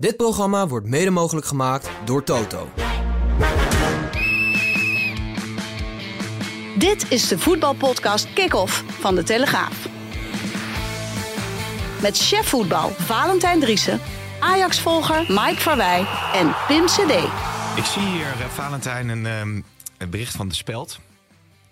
Dit programma wordt mede mogelijk gemaakt door Toto. Dit is de voetbalpodcast Kick-Off van De Telegraaf. Met chef voetbal Valentijn Driessen, Ajax-volger Mike Verwij en Pim CD. Ik zie hier, eh, Valentijn, een, ehm, een bericht van de Speld.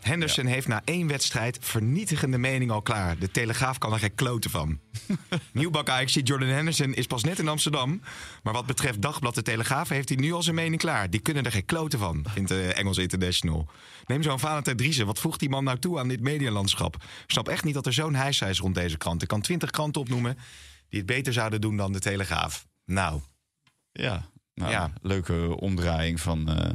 Henderson heeft na één wedstrijd vernietigende mening al klaar. De Telegraaf kan er geen kloten van. Nieuwbak Ajax Jordan Henderson is pas net in Amsterdam. Maar wat betreft Dagblad de Telegraaf heeft hij nu al zijn mening klaar. Die kunnen er geen kloten van, vindt de Engels International. Neem zo'n Valentijn Driessen. Wat voegt die man nou toe aan dit medialandschap? Ik snap echt niet dat er zo'n hijs is rond deze krant. Ik kan twintig kranten opnoemen die het beter zouden doen dan de Telegraaf. Nou, Ja, nou, Ja. leuke omdraaiing van eh,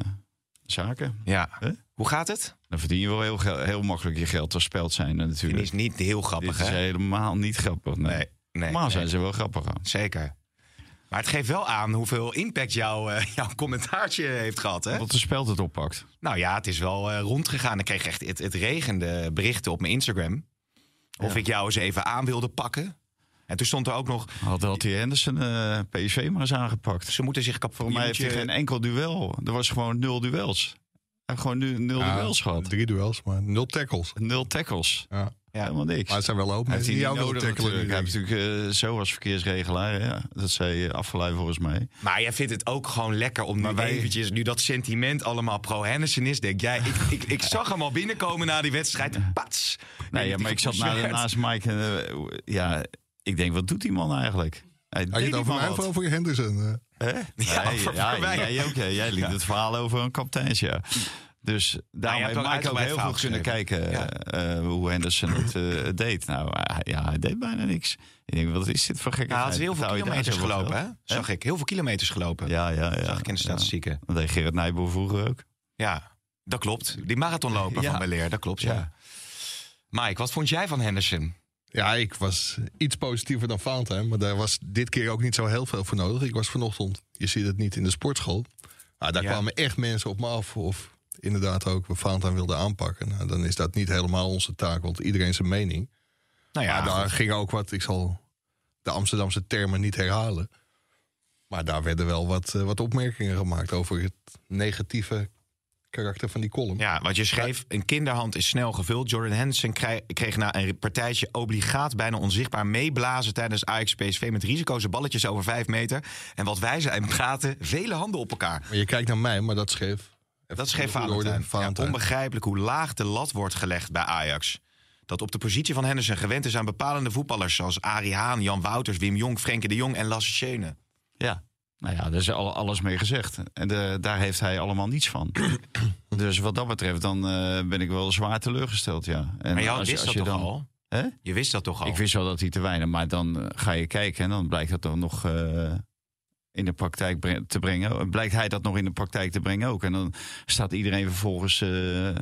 zaken. ja. Hoe gaat het? Dan verdien je wel heel, heel makkelijk je geld als speld zijn natuurlijk. is niet heel Dit grappig, is hè? helemaal niet grappig. Nee. Nee, nee. Normaal zijn nee. ze wel grappig aan. Zeker. Maar het geeft wel aan hoeveel impact jouw, eh, jouw commentaartje heeft gehad. Hè? Wat de speld het oppakt. Nou ja, het is wel eh, rondgegaan. Ik kreeg echt het, het regende berichten op mijn Instagram. Of Ja. ik jou eens even aan wilde pakken. En toen stond er ook nog, Had, Henderson eh, PSV maar eens aangepakt. ze moeten zich kapot... Voor mij heeft hij geen enkel duel. Er was gewoon nul duels. Gewoon nu nul Ja, duels gehad. Drie duels, maar nul tackles. Nul tackles. Ja. Helemaal niks. Maar het zijn wel Hij heeft mensen die jou willen nodig tackelen. natuurlijk. Hij heeft natuurlijk eh, zo als verkeersregelaar. Ja. Dat zei uh, afgeleid volgens mij. Maar jij vindt het ook gewoon lekker om nu wij- eventjes... Nu dat sentiment allemaal pro-Henderson is, denk jij... Ik, ik, ik zag hem al binnenkomen na die wedstrijd. Pats! Nee, ja, maar ik zat na, naast Mike. En, eh, ja, ik denk, wat doet die man eigenlijk? Hij Had je het over mij of over Henderson? Hè? Ja, Nee, ja, jij ook. Jij liet het verhaal over een kapiteins, ja. Dus daarom hebt heeft Mike ook heel goed kunnen kijken eh, hoe Henderson het eh, deed. Nou, ja, hij deed bijna niks. Ik denk, wat is dit voor gekke Hij had heel veel kilometers gelopen, hè? Zag ik. Heel veel kilometers gelopen. Ja, ja, ja. Zag ik in de statistieken. Dat deed Gerrit Nijboer vroeger ook. Ja, dat klopt. Die marathonloper Ja. van Beleer, dat klopt. Ja. Mike, wat vond jij van Henderson? Ja, ik was iets positiever dan Valentijn. Maar daar was dit keer ook niet zo heel veel voor nodig. Ik was vanochtend, je ziet het niet in de sportschool. Maar daar Ja. kwamen echt mensen op me af. Of inderdaad ook Valentijn wilde aanpakken. Nou, dan is dat niet helemaal onze taak, want iedereen zijn mening. Nou Ja, ja, daar ging ook wat, ik zal de Amsterdamse termen niet herhalen. Maar daar werden wel wat, eh, wat opmerkingen gemaakt over het negatieve karakter van die column. ja, want je schreef, een kinderhand is snel gevuld. Jordan Henderson krij- kreeg na een partijtje obligaat bijna onzichtbaar meeblazen tijdens Ajax PSV met risico's balletjes over vijf meter. En wat wij zijn praten, vele handen op elkaar. Maar je kijkt naar mij, maar dat schreef... Dat schreef Valentijn. Ja, onbegrijpelijk hoe laag de lat wordt gelegd bij Ajax. Dat op de positie van Henderson gewend is aan bepalende voetballers... zoals Arie Haan, Jan Wouters, Wim Jong, Frenkie de Jong en Lasse Schöne. Ja, nou ja, daar is al, alles mee gezegd. En de, daar heeft hij allemaal niets van. dus wat dat betreft, dan eh, ben ik wel zwaar teleurgesteld, ja. En Maar jou als- wist als dat je toch dan- al? Hè? Je wist dat toch al? Ik wist wel dat hij te weinig, maar dan eh, ga je kijken en dan blijkt dat dan nog eh, in de praktijk te brengen. Blijkt hij dat nog in de praktijk te brengen ook. En dan staat iedereen vervolgens eh, eh,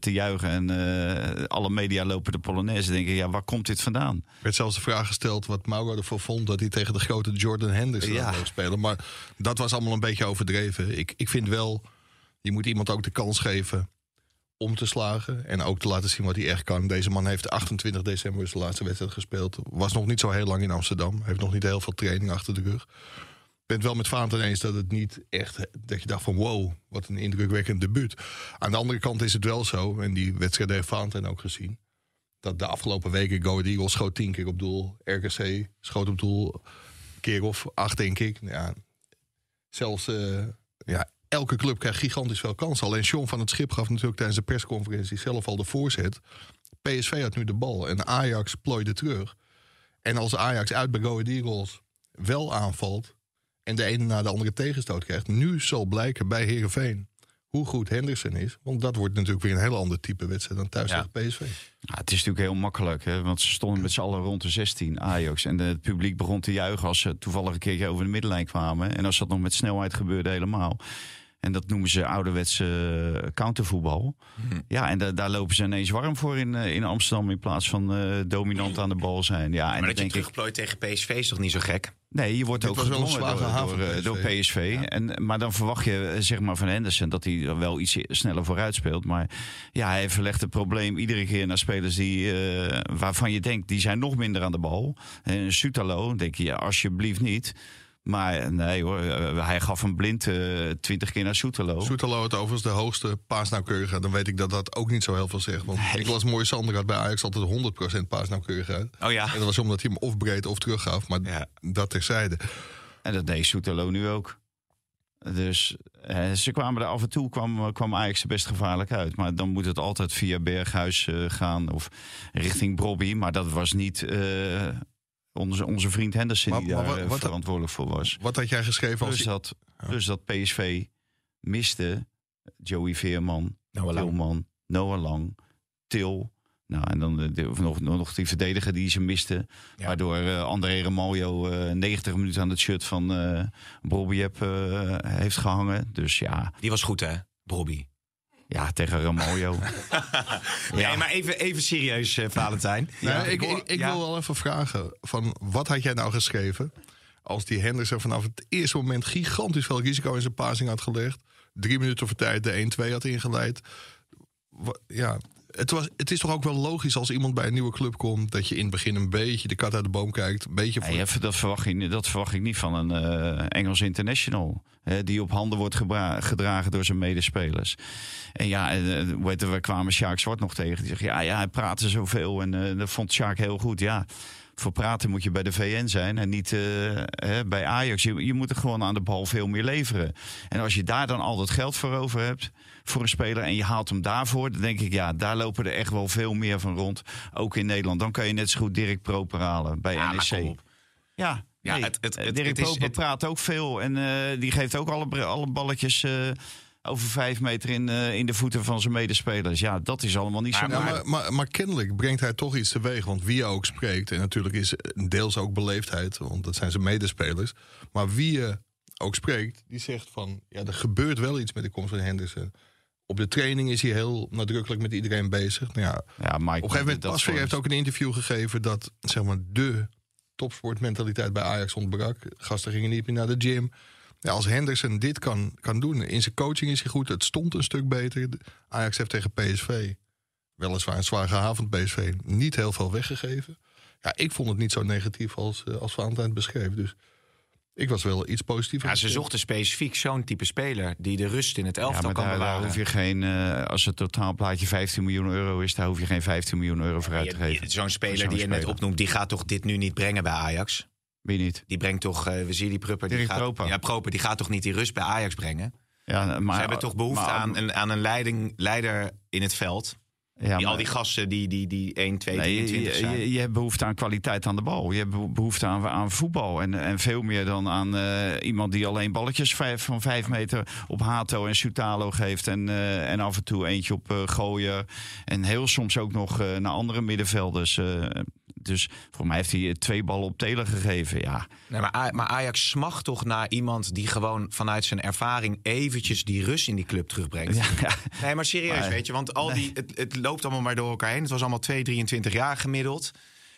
te juichen en eh, alle media lopen de Polonaise. Denken, ja, waar komt dit vandaan? Er werd zelfs de vraag gesteld wat Mauro ervoor vond dat hij tegen de grote Jordan Henderson Ja. zou spelen. Maar dat was allemaal een beetje overdreven. Ik, ik vind wel, je moet iemand ook de kans geven om te slagen. En ook te laten zien wat hij echt kan. Deze man heeft 28 december zijn laatste wedstrijd gespeeld. Was nog niet zo heel lang in Amsterdam. Heeft nog niet heel veel training achter de rug. Ben het wel met Vaanten eens dat het niet echt... dat je dacht van wow, wat een indrukwekkend debuut. Aan de andere kant is het wel zo... en die wedstrijd heeft Vaanten ook gezien... dat de afgelopen weken Go Eagles schoot tien keer op doel. RKC schoot op doel keer of acht, denk ik. Ja, zelfs eh, ja, elke club krijgt gigantisch veel kansen. Alleen Sean van het Schip gaf natuurlijk tijdens de persconferentie zelf al de voorzet. PSV had nu de bal en Ajax plooide terug. En als Ajax uit bij Go Eagles wel aanvalt... en de ene na de andere tegenstoot krijgt... nu zal blijken bij Heerenveen hoe goed Henderson is. Want dat wordt natuurlijk weer een heel ander type wedstrijd dan thuis Ja. tegen PSV. Ja, het is natuurlijk heel makkelijk, hè? want ze stonden met z'n allen rond de 16, Ajax. En het publiek begon te juichen als ze toevallig een keertje over de middenlijn kwamen. En als dat nog met snelheid gebeurde helemaal. En dat noemen ze ouderwetse eh, countervoetbal. Ja, en da- daar lopen ze ineens warm voor in, eh, in Amsterdam... in plaats van eh, dominant aan de bal zijn. Ja, en Maar dan dat je denk ik, terugplooit tegen PSV is toch niet zo gek? Nee, je wordt Dit ook gedwongen zware door, door, PSV. door PSV. En, maar dan verwacht je zeg maar, van Henderson dat hij wel iets sneller vooruit speelt. Maar ja, hij verlegt het probleem iedere keer naar spelers die, eh, waarvan je denkt, die zijn nog minder aan de bal. En Sutalo, denk je, ja, alsjeblieft niet. Maar nee hoor, eh, hij gaf een blind eh, twintig keer naar Soetelo. Soetalo het overigens de hoogste paasnauwkeurigheid. Dan weet ik dat dat ook niet zo heel veel zegt. Want ik las mooi Sander had bij Ajax altijd 100% paasnauwkeurigheid. Oh ja. En dat was omdat hij hem of breed of teruggaf. Maar Ja. dat terzijde. En dat deed Soetelo nu ook. Dus eh, ze kwamen er af en toe kwam, kwam Ajax er best gevaarlijk uit. Maar dan moet het altijd via Berghuis eh, gaan of richting Brobby. Maar dat was niet eh, onze, onze vriend Henderson Maar- die maar daar wat- eh, verantwoordelijk voor was. Wat had jij geschreven als... Plus dat, plus dat PSV miste Joey Veerman, Noah Lang. Tilman, Noah Lang, Til. Nou, en dan de, de- of nog, nog die verdediger die ze misten. Ja. Waardoor eh, André Ramaljo eh 90 minuten aan het shirt van eh Brobby eh, heeft gehangen. Dus ja, Die was goed, hè, Bobby? Ja tegen Ramaljo. Nee, maar even, even serieus, eh, Valentijn. Ja, ik, ik, ik ja. wil wel even vragen: van wat had jij nou geschreven als die Henderson vanaf het eerste moment gigantisch veel risico in zijn passing had gelegd, drie minuten voor tijd de 1-2 had ingeleid? Ja, het, was, het is toch ook wel logisch als iemand bij een nieuwe club komt dat je in het begin een beetje de kat uit de boom kijkt, een beetje voor, dat, verwacht niet- dat verwacht ik niet van een eh, Engels international. Hè, die op handen wordt gedragen door zijn medespelers. En ja, het, we kwamen Sjaak Zwart nog tegen. Die zegt, ja, ja hij praatte zoveel. En eh, dat vond Sjaak heel goed. Ja, voor praten moet je bij de VN zijn en niet hè, bij Ajax. Je, je moet er gewoon aan de bal veel meer leveren. En als je daar dan al dat geld voor over hebt voor een speler en je haalt hem daarvoor, dan denk ik, ja, daar lopen er echt wel veel meer van rond. Ook in Nederland. Dan kan je net zo goed Dirk Proper halen bij Ja, maar kom NEC. op. Ja, Ja, nee, het- het- het- Dirk het is- Proper het- praat ook veel. En eh, die geeft ook alle, alle balletjes eh, over vijf meter in, eh, in de voeten van zijn medespelers. Ja, dat is allemaal niet zo Ja, makkelijk. maar, maar, maar kennelijk brengt hij toch iets teweeg. Want wie je ook spreekt, en natuurlijk is deels ook beleefdheid, want dat zijn zijn medespelers. Maar wie je ook spreekt, die zegt van ja, er gebeurt wel iets met de komst van Henderson. Op de training is hij heel nadrukkelijk met iedereen bezig. Nou ja, Ja, Mike, op een gegeven moment, Pasveer heeft ook een interview gegeven dat zeg maar de topsportmentaliteit bij Ajax ontbrak. Gasten gingen niet meer naar de gym. Ja, als Henderson dit kan, kan doen, in zijn coaching is hij goed. Het stond een stuk beter. Ajax heeft tegen PSV, weliswaar een zwaar gehavend PSV, niet heel veel weggegeven. Ja, ik vond het niet zo negatief als, eh, als Valentijn het beschreef. Dus ik was wel iets positiever. Ja, ze zochten specifiek zo'n type speler die de rust in het Ja, elftal maar kan daar, daar bewaren. hoef je geen, eh, als het totaalplaatje 15 miljoen euro is, daar hoef je geen 15 miljoen euro voor uit te geven. Zo'n speler die je net opnoemt, die gaat toch dit nu niet brengen bij Ajax? Wie niet? Die brengt toch, eh, we zien die Prupper, die gaat, Proper. ja, Proper, die gaat toch niet die rust bij Ajax brengen? Ja, maar, Ze hebben toch behoefte maar- aan, een, aan een leiding, leider in het veld. Ja, die, al die gasten die, die, die 1, 2, Nee, 23 je, zijn. je, je hebt behoefte aan kwaliteit aan de bal. Je hebt beho- behoefte aan, aan voetbal. En, en veel meer dan aan eh, iemand die alleen balletjes vijf, van vijf meter op Hato en Sutalo geeft. En, eh, en af en toe eentje op eh gooien. En heel soms ook nog naar andere middenvelders. Dus voor mij heeft hij twee ballen op Telen gegeven. Ja, Nee, maar, maar Ajax smacht toch naar iemand die gewoon vanuit zijn ervaring eventjes die rust in die club terugbrengt. ja, ja. Nee, maar serieus, Maar- weet je, want al die, het, het loopt allemaal maar door elkaar heen. Het was allemaal 2, 23 jaar gemiddeld.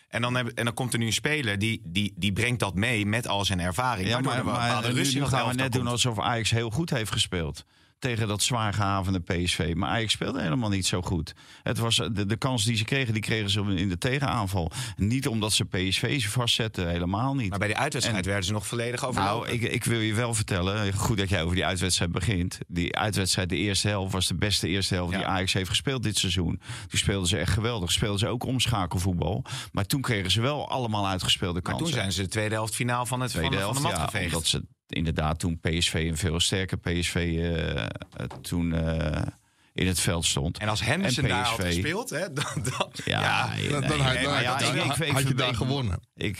En dan, hebben, en dan komt er nu een speler die, die, die brengt dat mee met al zijn ervaring. Ja, maar, maar nu, rust gaan we net doen alsof Ajax heel goed heeft gespeeld. Tegen dat zwaar gehavende PSV. Maar Ajax speelde helemaal niet zo goed. Het was de, de kans die ze kregen, die kregen ze in de tegenaanval. Niet omdat ze PSV ze vastzetten, helemaal niet. Maar bij die uitwedstrijd En- werden ze nog volledig Nou, overlopen. ik, ik wil je wel vertellen, goed dat jij over die uitwedstrijd begint. Die uitwedstrijd, de eerste helft, was de beste eerste helft die Ja. Ajax heeft gespeeld dit seizoen. Toen speelden ze echt geweldig. Speelden ze ook omschakelvoetbal. Maar toen kregen ze wel allemaal uitgespeelde maar kansen. toen zijn ze de tweede helft finaal van, het, van, tweede de- van helft, de mat ja, geveegd. omdat ze inderdaad toen PSV een veel sterker PSV eh, eh, toen eh, in het veld stond. En als Henderson En daar had gespeeld, hè, dan, dan, Ja, Dan, had- nee, dan- maar ja, dan- ik- ik- ik- had je daar gewonnen. Ik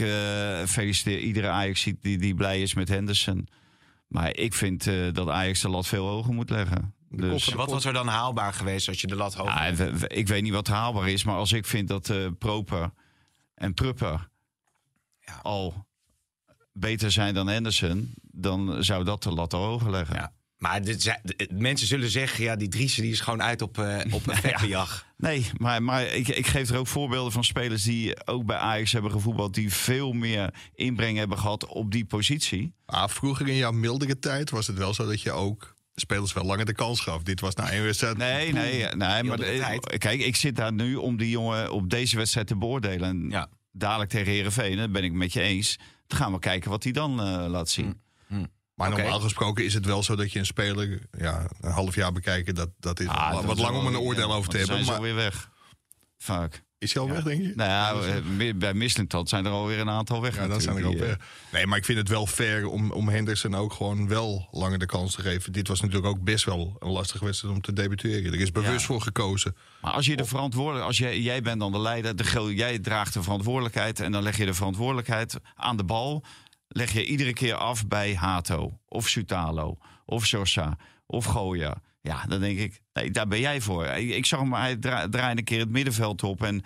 feliciteer iedere Ajax die, die blij is met Henderson. Maar ik vind dat Ajax de lat veel hoger moet leggen. Dus, En wat was er dan haalbaar geweest als je de lat hoog... ja, ik weet niet wat haalbaar is, maar als ik vind dat eh, Proper en Prupper Ja. al beter zijn dan Anderson, dan zou dat de lat hoger leggen. Ja. Maar dit, zijn- de- mensen zullen zeggen, ja, die Driessen die is gewoon uit op, eh op effectenjacht. Nee, maar, maar ik, ik geef er ook voorbeelden van spelers die ook bij Ajax hebben gevoetbald, die veel meer inbreng hebben gehad op die positie. Ah, vroeger in jouw mildere tijd was het wel zo dat je ook spelers wel langer de kans gaf. Dit was na één wedstrijd. Nee, nee, nee. Maar de kijk, ik zit daar nu om die jongen op deze wedstrijd te beoordelen. En Ja. dadelijk tegen Herenveen, dat ben ik met je eens. Dan gaan we kijken wat hij dan eh, laat zien. Maar Oké. normaal gesproken is het wel zo dat je een speler ja, een half jaar bekijken. Dat, dat is Ah, wat dat lang om een oordeel ja, over te hebben. zijn ze Maar alweer weg. Vaak. Is hij al weg, denk je? Nou ja, eh, bij Mislintat zijn er alweer een aantal weg. Ja, dan zijn er ook weg. Nee, maar ik vind het wel fair om, om Henderson ook gewoon wel langer de kans te geven. Dit was natuurlijk ook best wel een lastige wedstrijd om te debuteren. Er is bewust Ja. voor gekozen. Maar als je de verantwoordelijk, als jij, jij bent dan de leider, de, jij draagt de verantwoordelijkheid en dan leg je de verantwoordelijkheid aan de bal, leg je iedere keer af bij Hato of Sutalo of Sosa of Goya. Ja, dan denk ik, nee, daar ben jij voor. Ik, ik zag hem, hij dra- draaide een keer het middenveld op en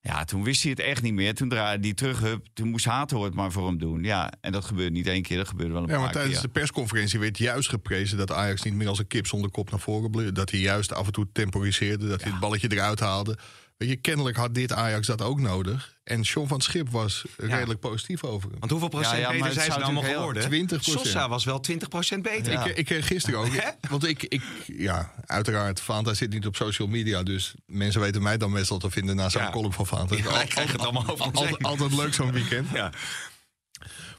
ja, toen wist hij het echt niet meer. Toen draaide hij terug, hup, toen moest Hato het maar voor hem doen. Ja, en dat gebeurde niet één keer, dat gebeurde wel een Ja, maar paar tijdens keer. de persconferentie werd juist geprezen dat Ajax niet meer als een kip zonder kop naar voren bleef. Dat hij juist af en toe temporiseerde, dat hij het balletje eruit haalde. Weet je, kennelijk had dit Ajax dat ook nodig. En John van Schip was redelijk positief over hem. Want hoeveel procent Ja, ja, beter zijn ze nou allemaal geworden? heel- 20%. Sosa was wel 20 procent beter. Ik, ik kreeg gisteren ook. Hè? Want ik, ik, ja, uiteraard, Fanta zit niet op social media. Dus mensen weten mij dan meestal te vinden na zo'n Ja. column van Fanta. Ja, ik krijg het allemaal over ons altijd, heen. altijd leuk zo'n weekend. Ja.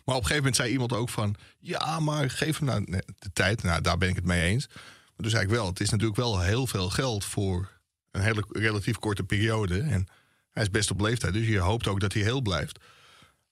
Maar op een gegeven moment zei iemand ook van... ja, maar geef hem nou de tijd. Nou, daar ben ik het mee eens. Maar toen zei ik wel, het is natuurlijk wel heel veel geld... voor een hele relatief korte periode. En hij is best op leeftijd, dus je hoopt ook dat hij heel blijft.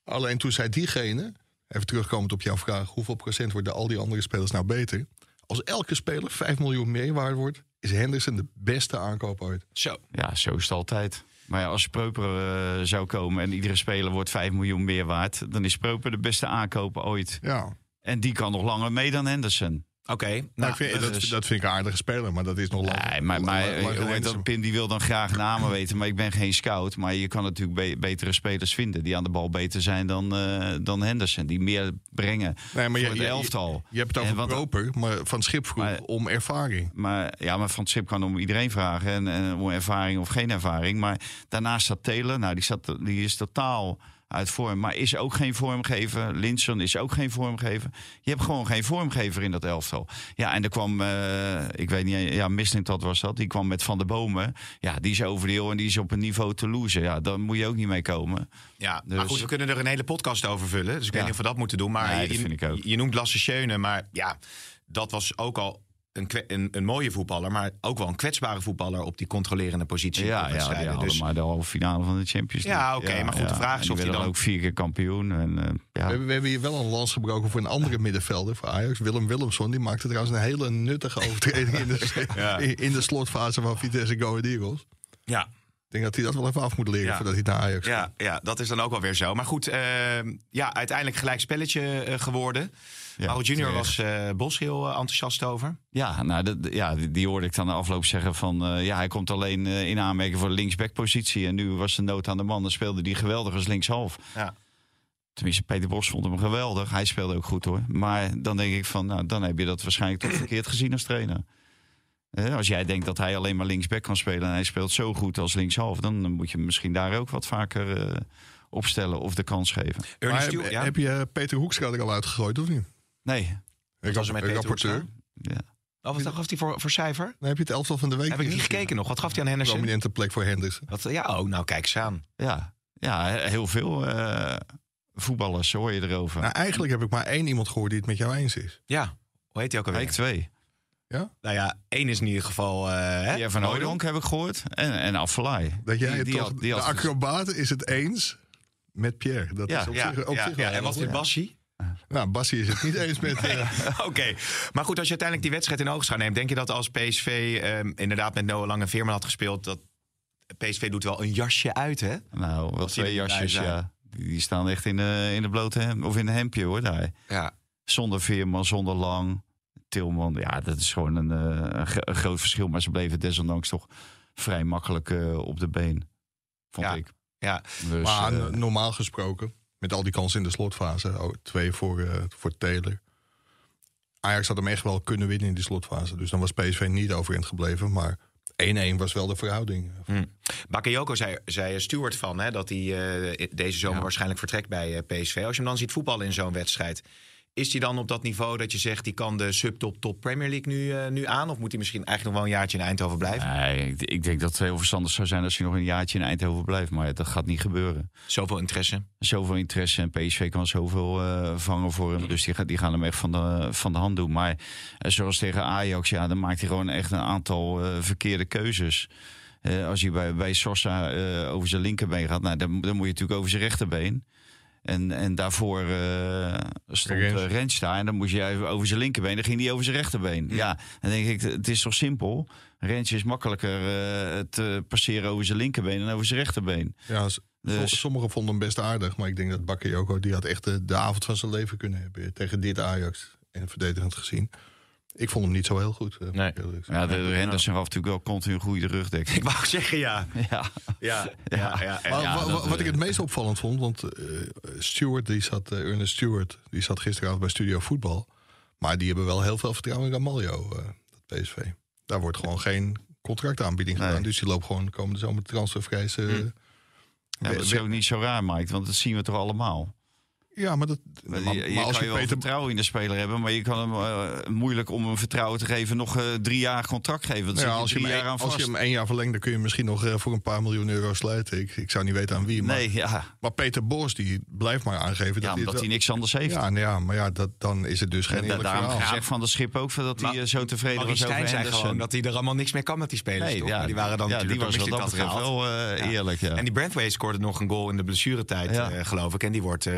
Alleen toen zei diegene... even terugkomend op jouw vraag... hoeveel procent worden al die andere spelers nou beter? Als elke speler 5 miljoen meer waard wordt... is Henderson de beste aankoop ooit. Zo. Ja, zo is het altijd. Maar ja, als Proper eh, zou komen en iedere speler wordt 5 miljoen meer waard, dan is Proper de beste aankoop ooit. Ja, En die kan nog langer mee dan Henderson. Oké. nou, Nou, vind, dus- dat vind ik een aardige speler, maar dat is nog lang. Nee, maar, maar lang- lang- hoe heet lang- dat, Pim die wil dan graag namen weten, maar ik ben geen scout. Maar je kan natuurlijk be- betere spelers vinden die aan de bal beter zijn dan, eh, dan Henderson. Die meer brengen Nee, maar voor je, het je- elftal. Je hebt het over maar Van Schip vroeg Maar- om ervaring. Maar ja, maar Van Schip kan om iedereen vragen. En, en om ervaring of geen ervaring. Maar daarnaast staat Taylor. Nou, die, staat, die is totaal uit vorm. Maar is ook geen vormgever. Linson is ook geen vormgever. Je hebt gewoon geen vormgever in dat elftal. Ja, en er kwam, eh, ik weet niet, ja, Mislintat was dat. Die kwam met Van der Bomen. Ja, die is over de heel en die is op een niveau te lozen. Ja, daar moet je ook niet mee komen. Ja, Dus- maar goed, we kunnen er een hele podcast over vullen. Dus ik weet Ja. niet of we dat moeten doen. Maar Nee, je, dat vind ik ook. je noemt Lasse Schöne, maar ja, dat was ook al een, een, een mooie voetballer. Maar ook wel een kwetsbare voetballer op die controlerende positie. Ja, ja die wedstrijden. hadden dus, maar de halve finale van de Champions League. Ja, oké, maar goed, de vraag is of hij dan- ook vier keer kampioen. En, eh, ja. We, hebben, we hebben hier wel een lans gebroken voor een andere middenvelder voor Ajax. Willem Willemson. Die maakte trouwens een hele nuttige overtreding in de, Ja. in, in de slotfase van Vitesse Go Ahead Eagles. ja, Ik denk dat hij dat wel even af moet leren Ja. voordat hij naar Ajax gaat. ja, ja, dat is dan ook wel weer zo. Maar goed, ehm, ja, uiteindelijk gelijk spelletje eh, geworden. Ja, Mauro Junior was eh Bos heel eh, enthousiast over. Ja, nou, dat, ja die, die hoorde ik dan de afloop zeggen van... eh, ja, hij komt alleen eh, in aanmerking voor de linksbackpositie. En nu was de nood aan de man. Dan speelde hij geweldig als linkshalf. Ja. Tenminste, Peter Bos vond hem geweldig. Hij speelde ook goed hoor. Maar dan denk ik van, nou, dan heb je dat waarschijnlijk toch verkeerd gezien als trainer. Als jij denkt dat hij alleen maar linksback kan spelen... en hij speelt zo goed als linkshalf... dan moet je hem misschien daar ook wat vaker eh, opstellen of de kans geven. Ernest Maar Stuart, heb, ja. heb je Peter Hoekstra er al uitgegooid of niet? Nee, Ik was er met Peter rapporteur. Ja. Oh, wat gaf hij voor, voor cijfer? Dan heb je het elftal van de week. Heb ik niet gekeken nog. Wat gaf hij aan Henderson? Prominente plek voor Henderson. Wat, ja, oh, nou kijk eens aan. ja, ja heel veel eh, voetballers hoor je erover. Nou, eigenlijk heb ik maar één iemand gehoord die het met jou eens is. Ja, hoe heet hij ook alweer? Week twee. Nou ja, één is in ieder geval... eh hè? Pierre van Hooydonk heb ik gehoord. En, en Affelay. Dat jij Die- het die toch, had- die de acrobaat is het eens met Pierre. Dat Ja. is op Ja, zich, op ja, zich ja. En wat goed. Bassie? Nou, Bassie is het niet eens met... eh, Oké, maar goed, als je uiteindelijk die wedstrijd in oogschouw neemt... denk je dat als PSV ehm, inderdaad met Noah Lang en Veerman had gespeeld... dat PSV doet wel een jasje uit, hè? Nou, wel twee jasjes, ja. Die staan echt in de, in de blote hem, of in een hempje hoor, daar. Ja. Zonder Veerman, zonder Lang. Tilman, ja, dat is gewoon een, eh, een gro- een groot verschil. Maar ze bleven desondanks toch vrij makkelijk eh, op de been, vond Ja. ik. Ja, Dus, maar eh, normaal gesproken, met al die kansen in de slotfase, oh, twee voor, eh, voor Taylor. Ajax had hem echt wel kunnen winnen in die slotfase. Dus dan was PSV niet overeind gebleven. Maar 1-1 was wel de verhouding. Bakayoko zei, zei Stuart van hè, dat hij eh, deze zomer Ja. waarschijnlijk vertrekt bij eh, PSV. Als je hem dan ziet voetballen in zo'n wedstrijd, is hij dan op dat niveau dat je zegt die kan de subtop top Premier League nu, eh, nu aan? Of moet hij misschien eigenlijk nog wel een jaartje in Eindhoven blijven? Nee, ik, ik denk dat het heel verstandig zou zijn als hij nog een jaartje in Eindhoven blijft. Maar dat gaat niet gebeuren. Zoveel interesse. Zoveel interesse en PSV kan zoveel eh, vangen voor hem. Dus die, gaan- die gaan hem echt van de, van de hand doen. Maar eh, zoals tegen Ajax, ja, dan maakt hij gewoon echt een aantal verkeerde keuzes. Als hij bij, bij Sosa over zijn linkerbeen gaat, nou, dan, dan moet je natuurlijk over zijn rechterbeen. En, en daarvoor eh, stond Rens. uh, Rens daar. En dan moest je even over zijn linkerbeen. Dan ging hij over zijn rechterbeen. Ja, dan denk ik, het is toch simpel. Rens is makkelijker eh, te passeren over zijn linkerbeen dan over zijn rechterbeen. Ja, Dus- Sommigen vonden hem best aardig. Maar ik denk dat Bakayoko, die had echt de, de avond van zijn leven kunnen hebben. Tegen dit Ajax. En verdedigend gezien. Ik vond hem niet zo heel goed. eh, Nee. Ja, de Henderson gaf natuurlijk wel continu een goede rugdekking. Ik wou zeggen ja. Ja, Ja, ja, ja. ja, Maar Ja, wa- wa- dat, wat ik eh, het meest opvallend vond, want eh Stewart, die zat, eh, Ernest Stewart, die zat gisteravond bij Studio Voetbal. Maar die hebben wel heel veel vertrouwen in Ramaljo, eh, dat PSV. Daar wordt gewoon geen contractaanbieding Nee. gedaan. Dus die loopt gewoon de komende zomer transfervrij. eh, ja, dat is ook niet zo raar, Mike, want dat zien we toch allemaal. Ja, maar, dat, Maar, maar, je, je maar als kan je je wel Peter... vertrouwen in de speler hebben, maar je kan hem eh, moeilijk om hem vertrouwen te geven nog eh, drie jaar contract geven. Want dan Ja, als, je drie hem, jaar aan een- als je hem één jaar verlengt, dan kun je hem misschien nog eh, voor een paar miljoen euro sluiten. Ik, ik zou niet weten aan wie. Maar, nee, ja, maar Peter Bos, die blijft maar aangeven dat ja hij omdat hij wel- niks anders heeft. Ja, nou ja, maar ja, dat, dan is het dus geen eerlijk daarom gezegd van de schip ook dat hij Maar- zo tevreden was over Henderson. gewoon dat hij er allemaal niks meer kan met die spelers. nee, toch? ja, die waren dan ja, natuurlijk die was dat wel eh, eerlijk. Ja. En die Brandway scoorde nog een goal in de blessuretijd, Ja. eh, geloof ik. En die wordt eh,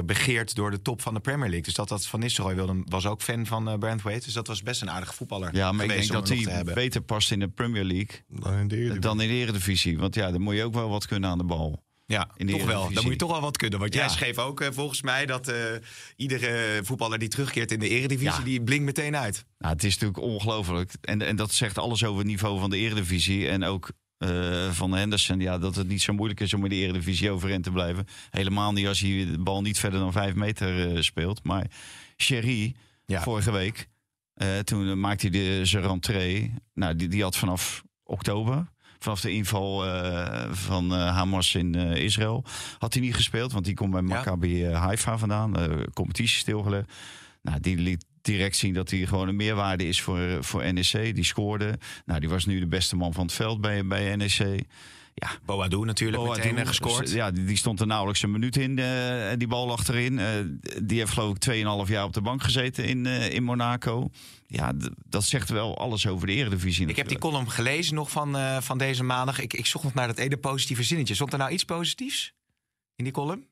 door de top van de Premier League. Dus dat, dat Van Nistelrooy wilde, was ook fan van eh Brandway. Dus dat was best een aardige voetballer ja, maar ik denk dat hij beter past in de Premier League Dan in de Eredivisie. dan in de Eredivisie. Want ja, dan moet je ook wel wat kunnen aan de bal. Ja, in de toch wel. Dan moet je toch wel wat kunnen. Want jij schreef ook eh, volgens mij dat eh, iedere voetballer die terugkeert in de Eredivisie, Ja. die blinkt meteen uit. Nou, het is natuurlijk ongelooflijk. En, en dat zegt alles over het niveau van de Eredivisie. En ook eh, van Henderson. Ja, dat het niet zo moeilijk is om in de Eredivisie overeind te blijven. Helemaal niet als hij de bal niet verder dan vijf meter eh, speelt. Maar Sherry, Ja. vorige week, eh, toen maakte hij de, zijn rentree. Nou, die, die had vanaf oktober... Vanaf de inval van Hamas in Israël had hij niet gespeeld. Want die komt bij Maccabi Haifa vandaan. competitie stilgelegd. Nou, die liet direct zien dat hij gewoon een meerwaarde is voor, voor NEC. Die scoorde. Nou, die was nu de beste man van het veld bij, bij NEC. Ja, Boadu natuurlijk Boadu, meteen eh, gescoord. Ja, die, die stond er nauwelijks een minuut in. eh, die bal achterin. Eh, die heeft geloof ik 2,5 jaar op de bank gezeten in, eh, in Monaco. Ja, dat zegt wel alles over de Eredivisie Ik heb die natuurlijk. column gelezen nog van, eh, van deze maandag. Ik, ik zocht nog naar dat ene positieve zinnetje. Stond er nou iets positiefs in die column?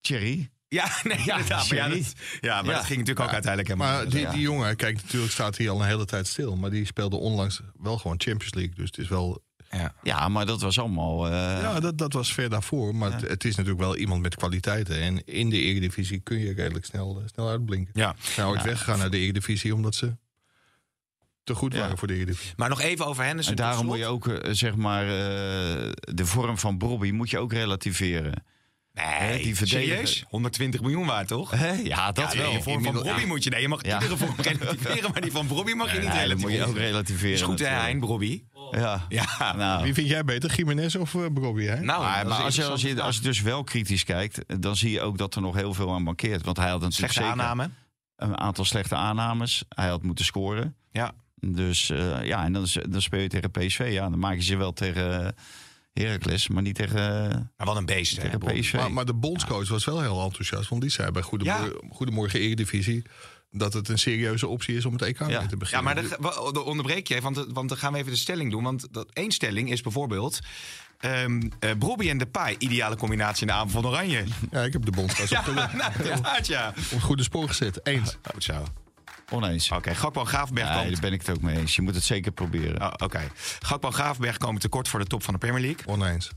Thierry. Ja, nee, Ja, inderdaad. Maar, ja, dat, ja, maar Ja. dat ging natuurlijk ook uiteindelijk helemaal Maar niet. die, die jongen, kijk, natuurlijk staat hij al een hele tijd stil. Maar die speelde onlangs wel gewoon Champions League. Dus het is wel. Ja. Ja, maar dat was allemaal... eh, ja, dat, dat was ver daarvoor. Maar het, het is natuurlijk wel iemand met kwaliteiten. En in de Eredivisie kun je redelijk snel, eh, snel uitblinken. Ja. Ze zijn ooit Ja. weggegaan naar de Eredivisie omdat ze te goed Ja. waren voor de Eredivisie. Maar nog even over Henderson. En daarom moet je ook, eh, zeg maar, eh, de vorm van Bobby moet je ook relativeren. Nee, die verdediger- serieus? 120 miljoen waard, toch? Ja, dat ja, wel. nee, vorm van Robbie moet je... Nee, je mag Ja. iedere vorm relativeren, maar die van Robbie mag je niet Nee, dat moet je ook relativeren. relativeren. is goed, hè. Hein, Robbie? Ja. Ja. Nou, Wie vind jij beter, Jiménez of uh? Hè? Nou, maar, als, je, een als, je, als je dus wel kritisch kijkt, dan zie je ook dat er nog heel veel aan mankeert. Want hij had natuurlijk Slechte zeker aanname. een aantal slechte aannames. Hij had moeten scoren. Ja. Dus eh, ja, en dan, is- dan speel je tegen PSV. Ja, dan maak je ze wel tegen Heracles, maar niet tegen, Maar wat een beest, hè, tegen. PSV. Maar, maar de bondscoach was wel heel enthousiast. Want die zei bij Goedemorgen, Goedemorgen Eredivisie... dat het een serieuze optie is om het EK mee te Ja, beginnen. maar dan, wa- dan onderbreek je even, want, want dan gaan we even de stelling doen. Want dat, één stelling is bijvoorbeeld... ehm eh Brobby en Depay, ideale combinatie in de avond van Oranje. Ja, ik heb de bondscoach Ja, op, de, nou, inderdaad, ja. op het goede spoor gezet. Eens. Goed zo. Oneens. Oké, Gakpo en Graafberg Nee, daar ben ik het ook mee eens. Je moet het zeker proberen. Oh, Oké, Gakpo en Graafberg komen tekort voor de top van de Premier League. Oneens.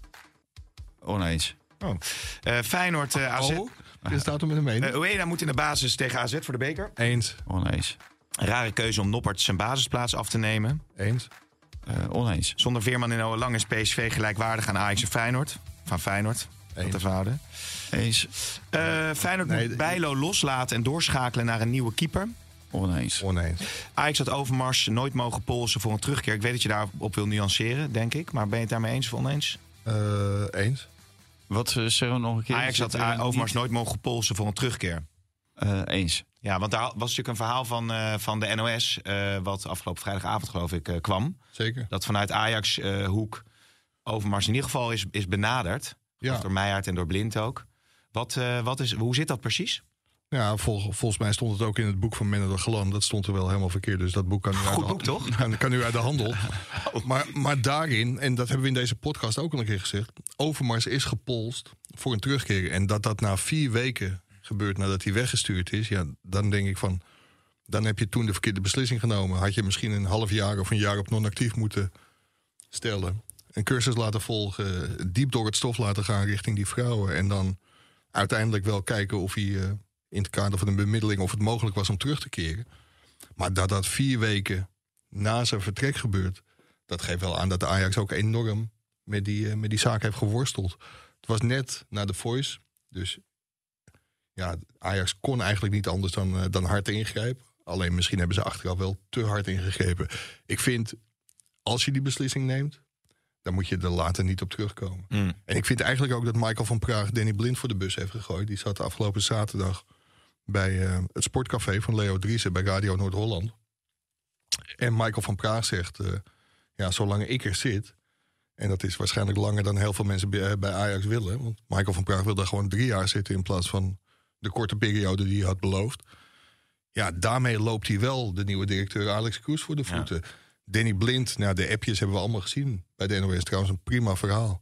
Oneens. Oh. Eh, Feyenoord, eh, AZ. Oh, dit staat er met hem mee. Eh, Ueda moet in de basis tegen AZ voor de beker. Eens. Oneens. Rare keuze om Noppert zijn basisplaats af te nemen. Eens? Eh, oneens. Zonder Veerman en Lang is PSV gelijkwaardig aan Ajax en Feyenoord. Van Feyenoord. Dat Eens. te verhouden. Eens. Eh Feyenoord Nee, moet Bijlo loslaten en doorschakelen naar een nieuwe keeper. Oneens. Oneens. Ajax had Overmars nooit mogen polsen voor een terugkeer. Ik weet dat je daarop wil nuanceren, denk ik. Maar ben je het daarmee eens of oneens? Eh, eens? Wat eh, zeggen we nog een keer? Ajax had eh, Overmars niet- nooit mogen polsen voor een terugkeer. Eh, eens. Ja, want daar was natuurlijk een verhaal van, eh, van de NOS... eh, wat afgelopen vrijdagavond, geloof ik, eh, kwam. Zeker? Dat vanuit Ajax-hoek Overmars in ieder geval is, is benaderd. Ja. Door Meijer en door Blind ook. Wat, eh, wat is, hoe zit dat precies? Ja, vol- volgens mij stond het ook in het boek van Menno de Galan. Dat stond er wel helemaal verkeerd. Dus dat boek kan nu uit Goed de boek, toch? Kan, kan nu uit de handel. Maar, maar daarin, en dat hebben we in deze podcast ook al een keer gezegd... Overmars is gepolst voor een terugkeer. En dat dat na vier weken gebeurt nadat hij weggestuurd is... Ja, dan denk ik van... Dan heb je toen de verkeerde beslissing genomen. Had je misschien een half jaar of een jaar op non-actief moeten stellen. Een cursus laten volgen. Diep door het stof laten gaan richting die vrouwen. En dan uiteindelijk wel kijken of hij eh, in het kader van een bemiddeling... of het mogelijk was om terug te keren. Maar dat dat vier weken na zijn vertrek gebeurt... dat geeft wel aan dat de Ajax ook enorm met die, eh, met die zaak heeft geworsteld. Het was net na de Voice. Dus ja, Ajax kon eigenlijk niet anders dan, eh, dan hard ingrijpen. Alleen misschien hebben ze achteraf wel te hard ingegrepen. Ik vind, als je die beslissing neemt... dan moet je er later niet op terugkomen. Mm. En ik vind eigenlijk ook dat Michael van Praag Danny Blind voor de bus heeft gegooid. Die zat afgelopen zaterdag bij eh, het sportcafé van Leo Driessen bij Radio Noord-Holland. En Michael van Praag zegt, eh, ja, zolang ik er zit... en dat is waarschijnlijk langer dan heel veel mensen bij, bij Ajax willen... want Michael van Praag wil daar gewoon drie jaar zitten... in plaats van de korte periode die hij had beloofd. Ja, daarmee loopt hij wel de nieuwe directeur Alex Kroes voor de Ja. voeten. Danny Blind, nou, de appjes hebben we allemaal gezien bij de NOS. Trouwens, een prima verhaal.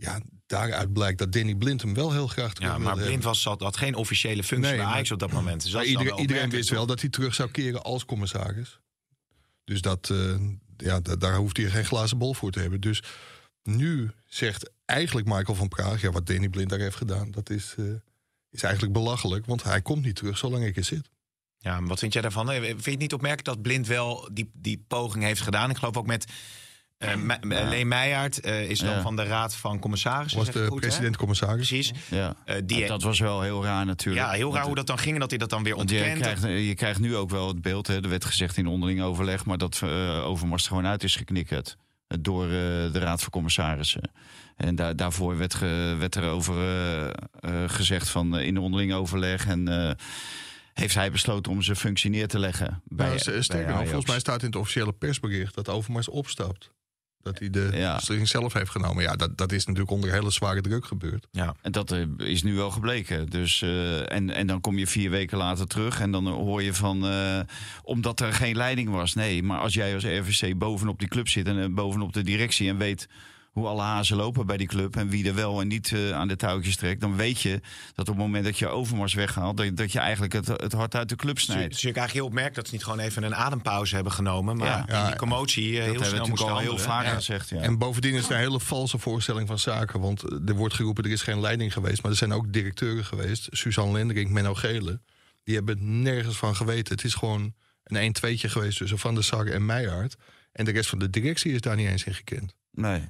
Ja, daaruit blijkt dat Danny Blind hem wel heel graag terug Ja, maar hebben. Blind was, had, had geen officiële functie Nee, bij Ajax op dat moment. Dus dat iedereen, wist wel dat hij terug zou keren als commissaris. Dus dat, eh, ja, da- daar hoeft hij geen glazen bol voor te hebben. Dus nu zegt eigenlijk Michael van Praag... ja, wat Danny Blind daar heeft gedaan, dat is, eh, is eigenlijk belachelijk. Want hij komt niet terug zolang ik er zit. Ja, wat vind jij daarvan? Eh, Vind je het niet opmerkelijk dat Blind wel die, die poging heeft gedaan? Ik geloof ook met eh Me- eh, is dan Ja. van de Raad van Commissarissen. Was de president-commissaris. Precies. Ja. Eh, die, dat was wel heel raar natuurlijk. ja, heel raar Want, hoe dat dan ging en dat hij dat dan weer je ontkent. krijgt, je krijgt nu ook wel het beeld, hè, er werd gezegd in onderling overleg, maar dat Overmars er gewoon uit is geknikkerd door eh, de Raad van Commissarissen. En daar, daarvoor werd, ge, werd er over gezegd van in onderling overleg en eh, heeft hij besloten om zijn functie neer te leggen. Bij, Nou, bij sterker nog, volgens mij staat in het officiële persbericht... dat Overmars opstapt. Dat hij de Ja. beslissing zelf heeft genomen. Ja, dat, dat is natuurlijk onder hele zware druk gebeurd. Ja. En dat eh, is nu wel gebleken. Dus, eh, en, en dan kom je vier weken later terug en dan hoor je van... eh, omdat er geen leiding was. Nee, maar als jij als RVC bovenop die club zit... en bovenop de directie en weet hoe alle hazen lopen bij die club... en wie er wel en niet eh, aan de touwtjes trekt... dan weet je dat op het moment dat je Overmars weghaalt... dat, dat je eigenlijk het, het hart uit de club Het is snijdt. natuurlijk eigenlijk heel opmerkelijk dat ze niet gewoon even een adempauze hebben genomen. Maar Ja. die commotie eh, dat heel snel moesten al heel vaak Ja. gezegd. Ja. En bovendien is het een hele valse voorstelling van zaken. Want er wordt geroepen, er is geen leiding geweest. Maar er zijn ook directeuren geweest. Suzanne Lendering, Menno Gele. Die hebben nergens van geweten. Het is gewoon een 1-2'tje geweest tussen Van der Sar en Meijaard. En de rest van de directie is daar niet eens in gekend. Nee.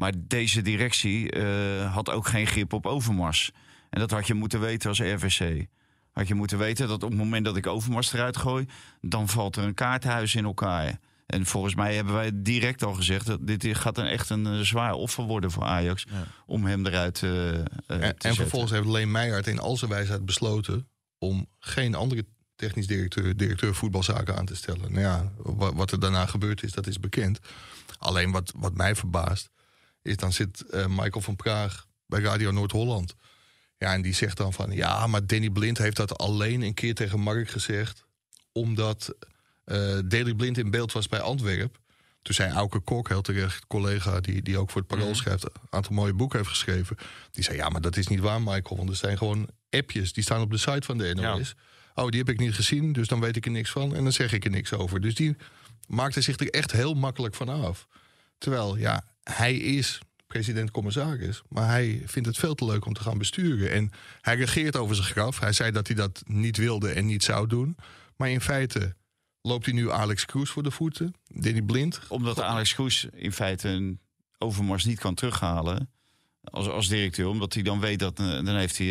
Maar deze directie eh, had ook geen grip op Overmars. En dat had je moeten weten als RVC. Had je moeten weten dat op het moment dat ik Overmars eruit gooi... dan valt er een kaartenhuis in elkaar. En volgens mij hebben wij direct al gezegd... dat dit gaat een, echt een eh, zwaar offer worden voor Ajax... om hem eruit eh, eh, te En, en zetten. vervolgens heeft Leen Meijaard in al zijn wijsheid besloten... om geen andere technisch directeur, directeur voetbalzaken aan te stellen. Nou ja, wat, wat er daarna gebeurd is, dat is bekend. Alleen wat, wat mij verbaast, is dan zit eh, Michael van Praag bij Radio Noord-Holland. Ja, en die zegt dan van... ja, maar Danny Blind heeft dat alleen een keer tegen Mark gezegd... omdat eh Daley Blind in beeld was bij Antwerp. Toen zei Auke Kok, heel terecht, collega... die, die ook voor het Parool schrijft, een aantal mooie boeken heeft geschreven... die zei, ja, maar dat is niet waar, Michael. Want er zijn gewoon appjes, die staan op de site van de NOS. Oh, die heb ik niet gezien, dus dan weet ik er niks van... en dan zeg ik er niks over. Dus die maakte zich er echt heel makkelijk van af. Terwijl, ja, hij is president-commissaris... maar hij vindt het veel te leuk om te gaan besturen. En hij regeert over zijn graf. Hij zei dat hij dat niet wilde en niet zou doen. Maar in feite loopt hij nu Alex Kroes voor de voeten? Danny Blind? Omdat Alex Kroes in feite een Overmars niet kan terughalen als, als directeur. Omdat hij dan weet dat eh, dan heeft hij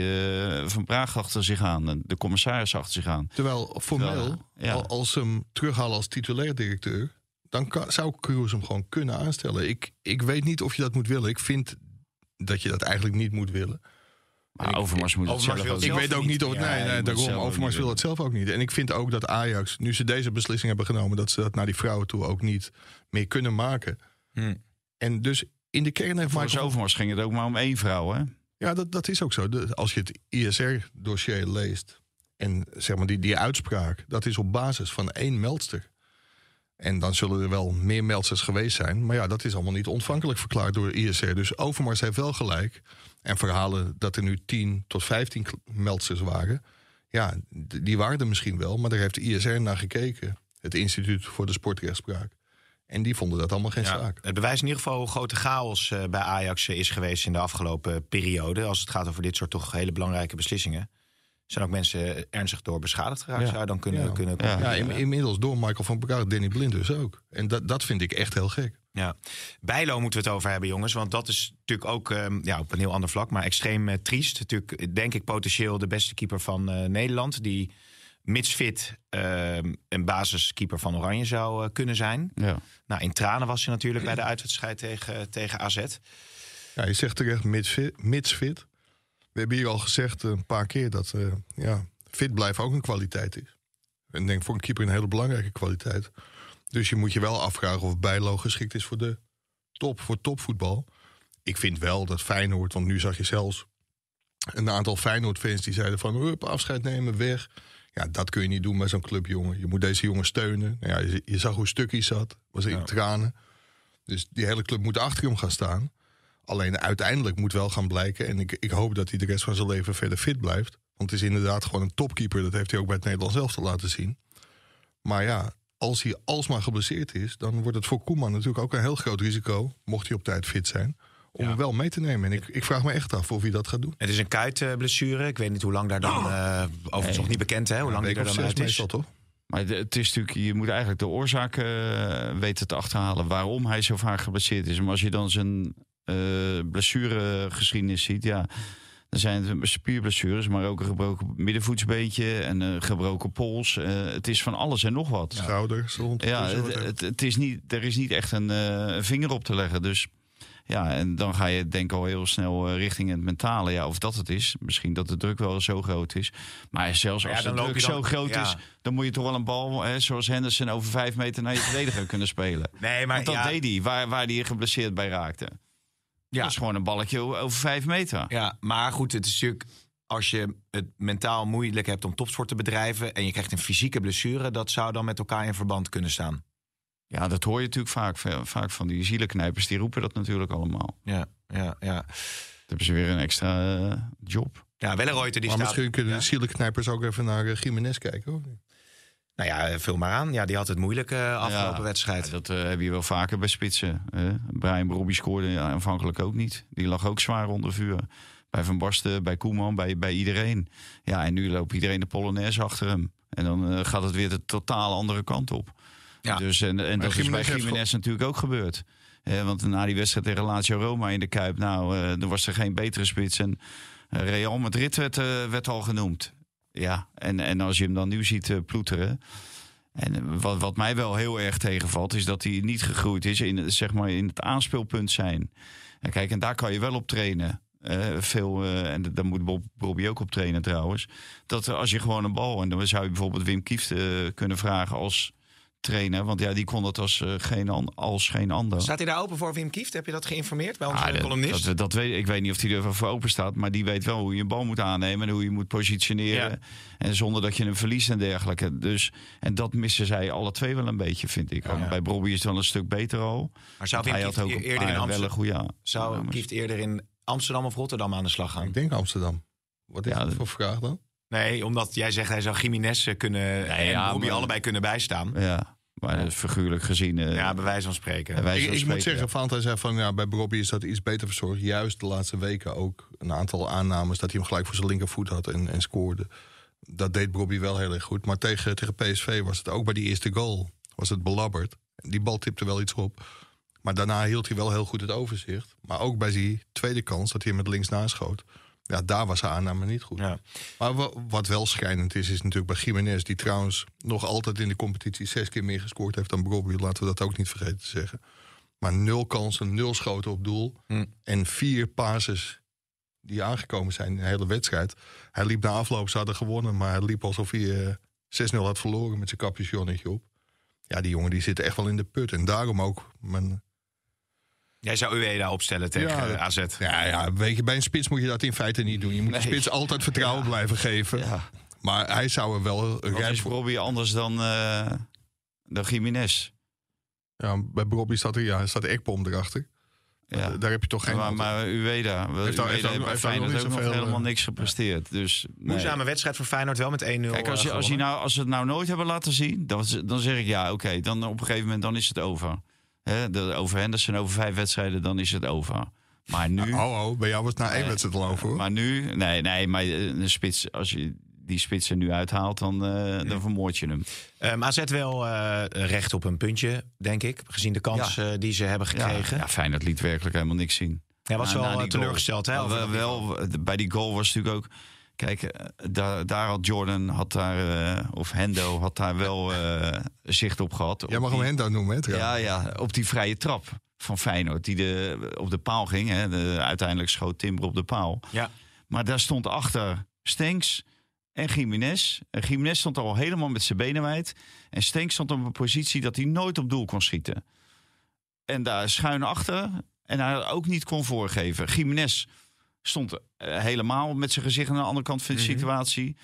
eh, Van Praag achter zich aan. De commissaris achter zich aan. Terwijl formeel, Terwijl, ja. al- als ze hem terughalen als titulair directeur... dan kan, zou Kroes hem gewoon kunnen aanstellen. Ik, ik weet niet of je dat moet willen. Ik vind dat je dat eigenlijk niet moet willen. Maar Overmars moet het zelf wil ook Ik weet ook niet. of... Ja, nee, nee, daarom. Overmars wil het zelf ook niet. En ik vind ook dat Ajax, nu ze deze beslissing hebben genomen... dat ze dat naar die vrouwen toe ook niet meer kunnen maken. Hm. En dus in de kern heeft Michael... Overmars ging het ook maar om één vrouw, hè? Ja, dat, dat is ook zo. De- als je het ISR-dossier leest en zeg maar die, die uitspraak, dat is op basis van één meldster. En dan zullen er wel meer meldsters geweest zijn. Maar ja, dat is allemaal niet ontvankelijk verklaard door ISR. Dus Overmars heeft wel gelijk. En verhalen dat er nu 10 tot 15 kl- meldsters waren. Ja, die waren er misschien wel. Maar daar heeft de ISR naar gekeken. Het Instituut voor de Sportrechtspraak. En die vonden dat allemaal geen Ja, zaak. het bewijst in ieder geval hoe grote chaos eh, bij Ajax eh, is geweest in de afgelopen periode. Als het gaat over dit soort toch hele belangrijke beslissingen. Zijn ook mensen ernstig door beschadigd geraakt, Ja. zou je dan kunnen, Ja. kunnen Ja. In- inmiddels door Michael van Praag, Danny Blind dus ook. En dat, dat vind ik echt heel gek. Ja. Bijlo moeten we het over hebben, jongens. Want dat is natuurlijk ook ehm, ja, op een heel ander vlak, maar extreem eh, triest. Natuurlijk, denk ik, potentieel de beste keeper van eh, Nederland. Die, mits fit, ehm, een basiskeeper van Oranje zou eh, kunnen zijn. Ja. Nou, in tranen was hij natuurlijk bij de uitwedstrijd tegen, tegen AZ. Ja, je zegt terecht mits fit, mits fit. We hebben hier al gezegd een paar keer dat eh, ja, fit blijven ook een kwaliteit is. En ik denk voor een keeper een hele belangrijke kwaliteit. Dus je moet je wel afvragen of Bijlo geschikt is voor de top, voor topvoetbal. Ik vind wel dat Feyenoord, want nu zag je zelfs een aantal Feyenoord-fans die zeiden van hup, afscheid nemen, weg. Ja, dat kun je niet doen bij zo'n club, jongen. Je moet deze jongen steunen. Nou ja, je, je zag hoe stuk hij zat, was in Ja. tranen. Dus die hele club moet achter hem gaan staan. Alleen uiteindelijk moet wel gaan blijken. En ik, ik hoop dat hij de rest van zijn leven verder fit blijft. Want het is inderdaad gewoon een topkeeper. Dat heeft hij ook bij het Nederlands elftal laten zien. Maar ja, als hij alsmaar geblesseerd is... dan wordt het voor Koeman natuurlijk ook een heel groot risico... mocht hij op tijd fit zijn, om Ja. hem wel mee te nemen. En ik, ik vraag me echt af of hij dat gaat doen. Het is een kuitblessure. Ik weet niet hoe lang daar dan... eh overigens Nee. nog niet bekend, hè? Hoe lang week er dan zes uit is. meestal, toch? Maar het is natuurlijk, je moet eigenlijk de oorzaak eh, weten te achterhalen waarom hij zo vaak geblesseerd is. Maar als je dan zijn blessuregeschiedenis ziet, ja, dan zijn het spierblessures, maar ook een gebroken middenvoetsbeentje en een gebroken pols. Eh, het is van alles en nog wat. Schouders rond. Ja, het, wat, eh, het, het is niet, er is niet echt een eh, vinger op te leggen. Dus ja, en dan ga je denk ik al heel snel eh, richting het mentale. Ja, of dat het is. Misschien dat de druk wel zo groot is. Maar zelfs ja, als dan de druk dan- zo groot ja. is, dan moet je toch wel een bal, hè, zoals Henderson, over vijf meter naar je verdediger kunnen spelen. Nee, maar Want dat ja, deed hij, waar, waar hij geblesseerd bij raakte. Ja, Dat is gewoon een balletje over vijf meter. ja, maar goed, het is natuurlijk... Als je het mentaal moeilijk hebt om topsport te bedrijven... en je krijgt een fysieke blessure... dat zou dan met elkaar in verband kunnen staan. Ja, dat hoor je natuurlijk vaak, vaak van die zielenknijpers. Die roepen dat natuurlijk allemaal. Ja, ja, ja. Dan hebben ze weer een extra eh, job. Ja, Welleroyter die maar staat... misschien kunnen ja. de zielenknijpers ook even naar uh, Jiménez kijken. Hoor. Nou ja, vul maar aan. Ja, die had het moeilijk eh, afgelopen Ja, wedstrijd. Ja, dat eh, heb je wel vaker bij spitsen. hè. Brian Brobby scoorde aanvankelijk ook niet. Die lag ook zwaar onder vuur. Bij Van Basten, bij Koeman, bij, bij iedereen. Ja, en nu loopt iedereen de Polonaise achter hem. En dan eh, gaat het weer de totaal andere kant op. Ja. Dus, en en dat is bij Jiménez natuurlijk ook gebeurd. Eh, want na die wedstrijd tegen Lazio Roma in de Kuip... nou, eh dan was er geen betere spits. En Real Madrid werd, eh, werd al genoemd. Ja, en, en als je hem dan nu ziet eh, ploeteren... En eh, wat, wat mij wel heel erg tegenvalt, is dat hij niet gegroeid is in, zeg maar, in het aanspeelpunt zijn. En kijk, en daar kan je wel op trainen. Eh, veel, en daar moet Bob, Bobby ook op trainen trouwens. Dat als je gewoon een bal, en dan zou je bijvoorbeeld Wim Kieft kunnen vragen als trainer. Want ja, die kon dat als, eh, geen, an- als geen ander. Staat hij daar open voor, Wim Kieft? Heb je dat geïnformeerd bij onze Ah, dat- columnist? Dat, dat weet, ik weet niet of hij er voor open staat, maar die weet wel hoe je een bal moet aannemen en hoe je moet positioneren. Ja. En zonder dat je hem verliest en dergelijke. Dus, en dat missen zij alle twee wel een beetje, vind ik. Ja. Bij Bobby is het wel een stuk beter al. maar zou Wim hij Kieft had ook e- eerder in paar wel een Amsterdam... goede Zou. Kieft eerder in Amsterdam of Rotterdam aan de slag gaan? Ik denk Amsterdam. Wat is Ja, dat- voor vraag dan? Nee, omdat jij zegt hij zou Jiménez eh, kunnen en ja, Bobby maar- allebei kunnen bijstaan. Ja, maar figuurlijk gezien. eh, Ja, bij wijze van spreken. Ik, moet zeggen, ja. Valentijn zei van ja, bij Bobby is dat iets beter verzorgd. Juist de laatste weken ook een aantal aannames dat hij hem gelijk voor zijn linkervoet had en, en scoorde. Dat deed Bobby wel heel erg goed. Maar tegen, tegen PSV was het ook bij die eerste goal was het belabberd. Die bal tipte wel iets op. Maar daarna hield hij wel heel goed het overzicht. Maar ook bij die tweede kans, dat hij hem met links naschoot. Ja, daar was zijn aanname niet goed. Ja. Maar wa- wat wel schijnend is, is natuurlijk bij Jiménez... die trouwens nog altijd in de competitie zes keer meer gescoord heeft dan Bobby. Laten we dat ook niet vergeten te zeggen. Maar nul kansen, nul schoten op doel. Hm. En vier passes die aangekomen zijn in de hele wedstrijd. Hij liep na afloop, ze hadden gewonnen... maar hij liep alsof hij eh, 6-0 had verloren met zijn capuchonnetje op. Ja, die jongen die zit echt wel in de put. En daarom ook mijn Jij zou Ueda opstellen tegen Ja, eh, dat- AZ. Ja, ja, weet je, bij een spits moet je dat in feite niet doen. Je moet de spits altijd vertrouwen blijven geven. Ja. Maar hij zou er wel Wat is voor... Robbie anders dan, eh dan Jiménez? Ja, bij Robbie staat er ja, staat Ekpom erachter. Ja. Daar heb je toch geen... maar, maar Ueda, Heeft Ueda heeft bij Feyenoord ook nog helemaal eh, niks gepresteerd. Dus, nee. Moeizame wedstrijd voor Feyenoord wel met 1-0 Kijk, als, je, eh, als, je nou, als ze het nou nooit hebben laten zien, dan, dan zeg ik ja, oké. dan op een gegeven moment dan is het over. Hè, de, over Henderson, over vijf wedstrijden, dan is het over. Maar nu... Oh, oh, bij jou was het na één Eh, wedstrijd al over, hoor. Maar nu, nee, nee, maar eh, een spits, als je die spits er nu uithaalt, dan, eh, dan vermoord je hem. Ehm, AZ wel eh, recht op een puntje, denk ik. Gezien de kans die ze hebben Ja, gekregen. ja, Feyenoord liet werkelijk helemaal niks zien. Hij was Na- wel teleurgesteld. Hè, dat wel, bij die goal was natuurlijk ook... Kijk, eh, daar, daar had Jordan, had daar, eh, of Hendo, had daar wel eh, zicht op gehad. Jij Op mag hem Hendo noemen, hè? Ja, ja, op die vrije trap van Feyenoord. Die de, op de paal ging. Hè. De, uiteindelijk schoot Timber op de paal. Ja. Maar daar stond achter Stenks en Jiménez. En Jiménez stond al helemaal met zijn benen wijd. En Stenks stond op een positie dat hij nooit op doel kon schieten. En daar schuin achter. En hij ook niet kon voorgeven. Jiménez stond eh, helemaal met zijn gezicht aan de andere kant van de Mhm. situatie.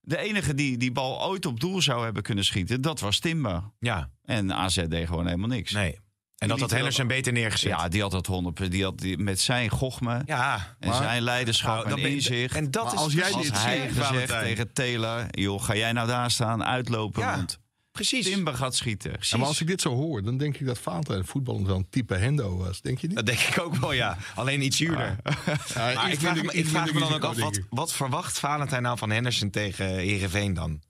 De enige die die bal ooit op doel zou hebben kunnen schieten, dat was Timber. ja, En AZ deed gewoon helemaal niks. nee. En dat had Henderson wel- beter neergezet. Ja, die had dat 100. Die had die, met zijn gochme ja. en maar- zijn leiderschap Nou, en inzicht. En dat Maar is als jij dit hij ziet, gezegd tegen Taylor: joh, ga jij nou daar staan, uitlopen, Ja, want Precies. Timber gaat schieten. Ja, maar als ik dit zo hoor, dan denk ik dat Valentijn voetbal wel een type Hendo was. Denk je niet? Dat denk ik ook wel, ja. Alleen iets zuurder. Ja, Maar ik vraag, me, ik iets vraag me minder dan ook af, wat, wat verwacht Valentijn nou van Henderson tegen Herenveen dan?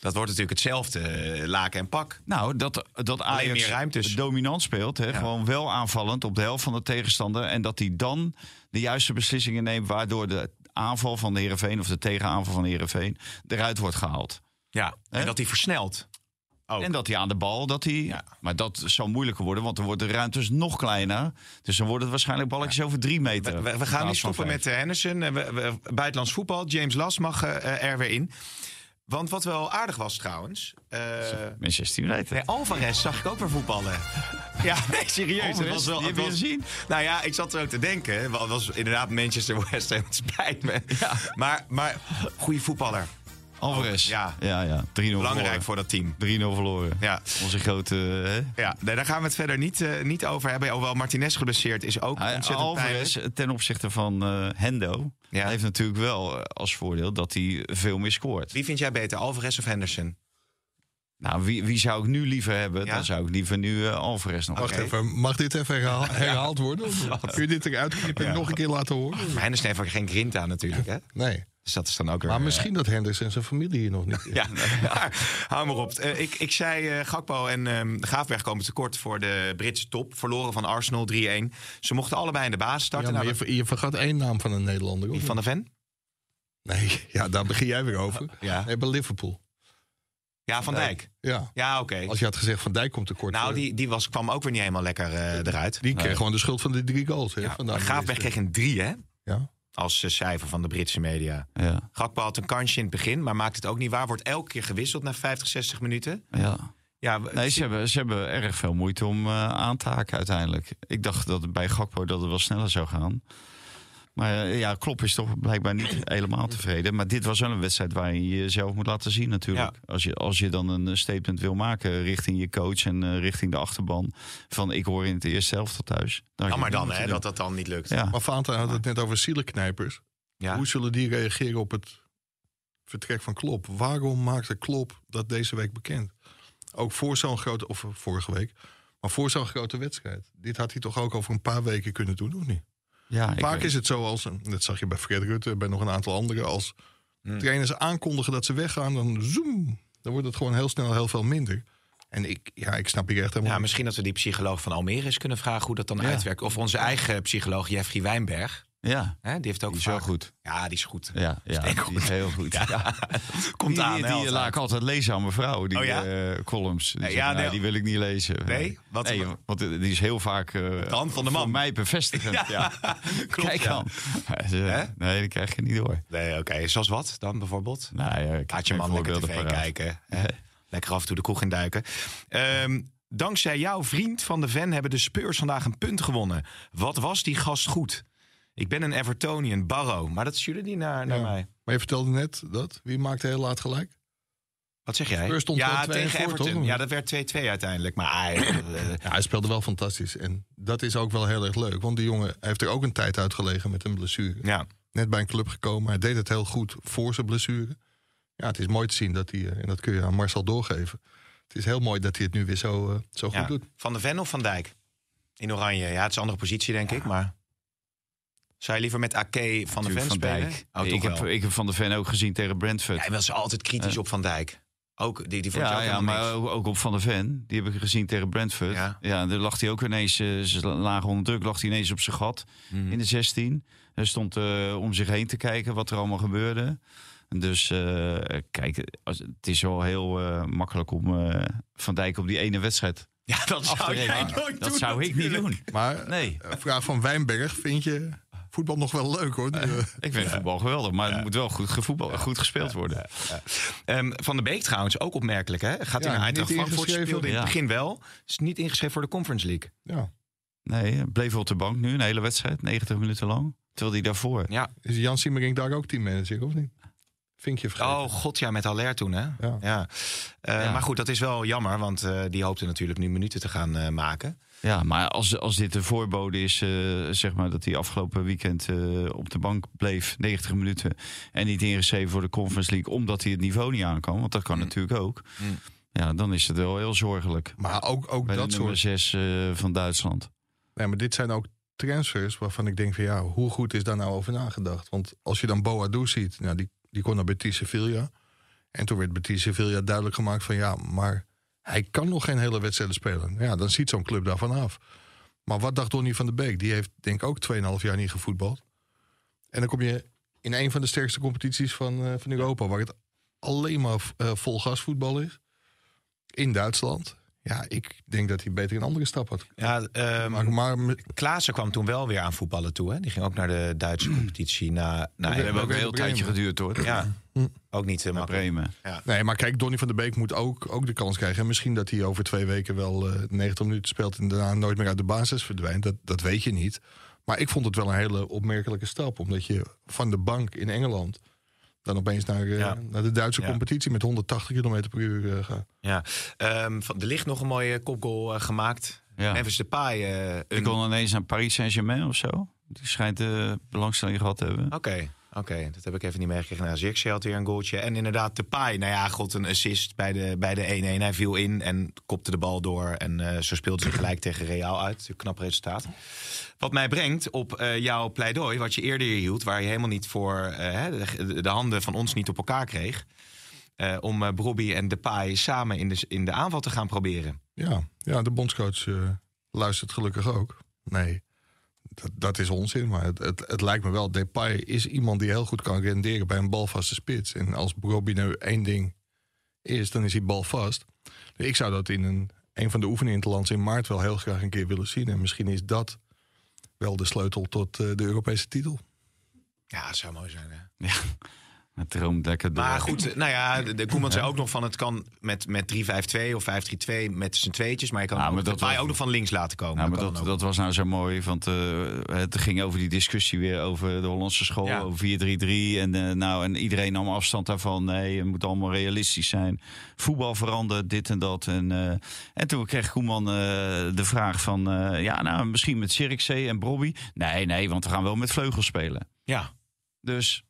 Dat wordt natuurlijk hetzelfde, eh, laken en pak. Nou, dat, dat Ajax meer dominant speelt. Hè, Ja. Gewoon wel aanvallend op de helft van de tegenstander. En dat hij dan de juiste beslissingen neemt... waardoor de aanval van de Heerenveen... of de tegenaanval van de Heerenveen eruit wordt gehaald. Ja, en dat hij versnelt. Ook. En dat hij aan de bal, dat hij... Ja. Maar dat zou moeilijker worden, want dan worden de ruimtes nog kleiner. Dus dan worden het waarschijnlijk balletjes over drie meter. We, we- we in gaan niet stoppen met eh, Henderson. Eh, we- buitenlands voetbal. James Las mag eh, er weer in. Want wat wel aardig was trouwens. eh, Manchester United. nee, Alvarez zag ik ook weer voetballen. ja, nee, serieus. Alvarez, was wel, die heb je gezien? Nou ja, ik zat er ook te denken. Het was inderdaad Manchester West Ham. Het spijt me. Maar, maar goede voetballer. Alvarez. Ja. ja, ja. 3-0 Belangrijk verloren. voor dat team. 3-0 verloren. Ja. Onze grote... Hè? Ja, nee, daar gaan we het verder niet, eh, niet over hebben. Hoewel Martinez geblesseerd is ook Hij- ontzettend Alvarez, pijnlijk. ten opzichte van eh, Hendo, Ja. heeft natuurlijk wel eh, als voordeel dat hij veel meer scoort. Wie vind jij beter, Alvarez of Henderson? Nou, wie, wie zou ik nu liever hebben? Ja. Dan zou ik liever nu eh, Alvarez nog Wacht even, mag dit even herhaal- herhaald worden? Of Kun je dit eruit knippen en Ja. nog een keer laten horen? Maar Henderson heeft ook geen grinta natuurlijk, hè? Nee. Dus dat is dan ook weer... Maar eh, misschien dat Henders en zijn familie hier nog niet is. Ja, maar, hou maar op. Eh, ik, ik zei eh Gakpo en ehm Gaafberg komen tekort voor de Britse top. Verloren van Arsenal 3-1. Ze mochten allebei in de baas starten. Ja, maar Nou, je, ver- je vergat één naam van een Nederlander. die Of? van de Ven? Nee, ja, daar begin jij weer over. Ja. Nee, bij Liverpool. Ja, Van Dijk. Ja. Ja, oké. Als je had gezegd Van Dijk komt tekort. Nou, die, die was, kwam ook weer niet helemaal lekker eruit. die kreeg Nee. gewoon de schuld van de drie goals. Hè, Ja, Gaafberg kreeg een 3, hè? Ja. Als eh, cijfer van de Britse media. Ja, Gakpo had een kansje in het begin, maar maakt het ook niet waar. Wordt elke keer gewisseld na 50, 60 minuten. ja. Ja, Nee, ze hebben, ze hebben erg veel moeite om eh, aan te haken uiteindelijk. Ik dacht dat bij Gakpo dat het wel sneller zou gaan. Maar eh, ja, Klopp is toch blijkbaar niet helemaal tevreden. Maar dit was wel een wedstrijd waar je jezelf moet laten zien natuurlijk. Als, je, als je dan een eh, statement wil maken richting je coach en eh, richting de achterban. Van ik hoor in het eerste helft tot thuis. Dan Jammer het dan, hè, dat dat dan niet lukt. Ja. Maar Valentijn had het net over zielenknijpers. Ja. Hoe zullen die reageren op het vertrek van Klop? Waarom maakte Klop dat deze week bekend? Ook voor zo'n grote, of vorige week, maar voor zo'n grote wedstrijd. Dit had hij toch ook over een paar weken kunnen doen, of niet? Ja, ik Vaak is het zo als, dat zag je bij Fred Rutte, bij nog een aantal anderen, als trainers aankondigen dat ze weggaan, dan zoom. Dan wordt het gewoon heel snel heel veel minder. En ik, ja, ik snap hier echt helemaal Ja, misschien dat we die psycholoog van Almere eens kunnen vragen hoe dat dan uitwerkt. Of onze eigen psycholoog Jeffrey Wijnberg. Ja, Hè, die heeft ook die is wel goed. Ja, die is goed. Ja, ja die is heel goed. Ja. Komt die, aan. Die, die laat ik altijd lezen aan mijn vrouw, die Oh ja? eh, columns. Die, Ja, zegt, ja, nee, nee. die wil ik niet lezen. Nee? Wat- nee, want die is heel vaak eh de hand van de man. voor mij bevestigend. Ja. Klopt, Kijk dan. Nee, dat krijg je niet door. Nee, oké. Zoals wat dan bijvoorbeeld? Nou, ja, ik Laat je man lekker tv paraat. kijken. Lekker af en toe de kroeg induiken. Ehm dankzij jouw vriend van de Ven hebben de Spurs vandaag een punt gewonnen. Wat was die gast goed? Ik ben een Evertonian, Barrow. Maar dat stuurde die naar, naar Ja. mij. Maar je vertelde net dat. Wie maakte heel laat gelijk? Wat zeg jij? Stond ja, wel 2-1 tegen Everton. toch? Ja, dat werd 2-2 uiteindelijk. Maar hij, eh, Ja, hij speelde wel fantastisch. En dat is ook wel heel erg leuk. Want die jongen heeft er ook een tijd uitgelegen met een blessure. ja. Net bij een club gekomen. Hij deed het heel goed voor zijn blessure. Ja, het is mooi te zien dat hij, eh, en dat kun je aan Marcel doorgeven. Het is heel mooi dat hij het nu weer zo, eh, zo goed Ja. doet. Van de Ven of Van Dijk? In oranje. Ja, het is een andere positie, denk ik. Maar zou je liever met Ake van de Ven Van spelen? Dijk. Oh, ik, heb, wel. ik heb Van de Ven ook gezien tegen Brentford. Jij was altijd kritisch op Van Dijk. Ook, die, die vond Ja, ook ja maar niks. ook, ook op Van der Ven. Die heb ik gezien tegen Brentford. Ja. Ja, daar lag hij ook ineens, eh, ze lagen onder druk, lag hij ineens op zijn gat Mhm. in de 16. Hij stond eh, om zich heen te kijken wat er allemaal gebeurde. Dus eh, kijk, als, het is wel heel eh, makkelijk om eh, Van Dijk op die ene wedstrijd Ja, dat af te zou jij rekenen. nooit Dat doen, zou ik niet doen. Maar Nee. vraag van Wijnberg. Vind je voetbal nog wel leuk hoor? Nu, eh, Ik vind voetbal geweldig, maar het moet wel goed, gevoetbal, goed gespeeld worden. Ehm, van de Beek trouwens, ook opmerkelijk. Hè? Gaat in naar Eintracht Frankfurt, speelde in het Ja. begin wel. Is niet ingeschreven voor de Conference League. ja. Nee, hij bleef op de bank nu, een hele wedstrijd, 90 minuten lang. Terwijl hij daarvoor... Ja. Is Jan Siemering daar ook teammanager of niet? Vinkje vergeten. Oh god, ja, met Aller toen, hè? Ja. Eh, Ja. Maar goed, dat is wel jammer, want eh, die hoopte natuurlijk nu minuten te gaan eh, maken. Ja, maar als, als dit de voorbode is, eh, zeg maar dat hij afgelopen weekend eh, op de bank bleef, 90 minuten, en niet ingeschreven voor de Conference League, omdat hij het niveau niet aan kan, want dat kan natuurlijk ook. Mm. Ja, dan is het wel heel zorgelijk. Maar ook, ook Bij dat de nummer soort... 6 van Duitsland. Nee, maar dit zijn ook transfers waarvan ik denk van ja, hoe goed is daar nou over nagedacht? Want als je dan Boadu ziet, nou, die, die kon naar Betis Sevilla. En toen werd Betis Sevilla duidelijk gemaakt van ja, maar hij kan nog geen hele wedstrijd spelen. Ja, dan ziet zo'n club daarvan af. Maar wat dacht Donny van der Beek? Die heeft denk ik ook 2,5 jaar niet gevoetbald. En dan kom je in een van de sterkste competities van, eh, van Europa, waar het alleen maar eh, vol gasvoetbal is. In Duitsland. Ja, ik denk dat hij beter een andere stap had. Ja, ehm, Maar, maar Klaassen kwam toen wel weer aan voetballen toe. Hè? Die ging ook naar de Duitse competitie. Na, na, Dat heeft ook een heel Bremen. tijdje geduurd hoor. ja, ook niet uh, makkelijk. Bremen. Nee, maar kijk, Donny van der Beek moet ook, ook de kans krijgen. En misschien dat hij over twee weken wel eh 90 minuten speelt... en daarna nooit meer uit de basis verdwijnt. Dat, dat weet je niet. Maar ik vond het wel een hele opmerkelijke stap. Omdat je van de bank in Engeland... dan opeens naar, eh, Ja. naar de Duitse Ja. competitie... met 180 km per uur eh, gaat. Ja. Ehm, van, er ligt nog een mooie kopgoal eh, gemaakt. Ja. Memphis Depay. eh Ik kon ineens naar Paris Saint-Germain of zo. Die schijnt eh, belangstelling gehad te hebben. Oké, oké, dat heb ik even niet meegekregen. Nou, Zirkzee had weer een goaltje. En inderdaad, Depay. Nou ja, god, een assist bij de, bij de 1-1. Hij viel in en kopte de bal door. En eh, zo speelde ze gelijk tegen Real uit. Een knap resultaat. Wat mij brengt op eh, jouw pleidooi, wat je eerder hield... waar je helemaal niet voor eh, de, de handen van ons niet op elkaar kreeg... om uh, Brobby en Depay samen in de, in de aanval te gaan proberen. Ja, ja de bondscoach luistert gelukkig ook. Nee, dat, dat is onzin. Maar het, het, het lijkt me wel. Depay is iemand die heel goed kan renderen bij een balvaste spits. En als Robbie nu één ding is, dan is hij balvast. Ik zou dat in een, een van de oefeningen in het land in maart wel heel graag een keer willen zien. En misschien is dat wel de sleutel tot uh, de Europese titel. Ja, dat zou mooi zijn. Hè? Ja, het droomt lekker door. Maar goed, nou ja, de, de Koeman zei ook nog van het kan met, met 3-5-2 of 5-3-2 met z'n tweetjes. Maar je kan Ja, ja, maar ook, dat was- ook nog van links laten komen. Nou, maar dat, dat was nou zo mooi, want uh, het ging over die discussie weer over de Hollandse school, Ja. over 4-3-3. En, uh, nou, en iedereen nam afstand daarvan. Nee, het moet allemaal realistisch zijn. Voetbal verandert, dit en dat. En, uh, en toen kreeg Koeman de vraag van, ja, nou, misschien met Zirkzee en Brobby. Nee, nee, want we gaan wel met vleugels spelen. Ja, Dus,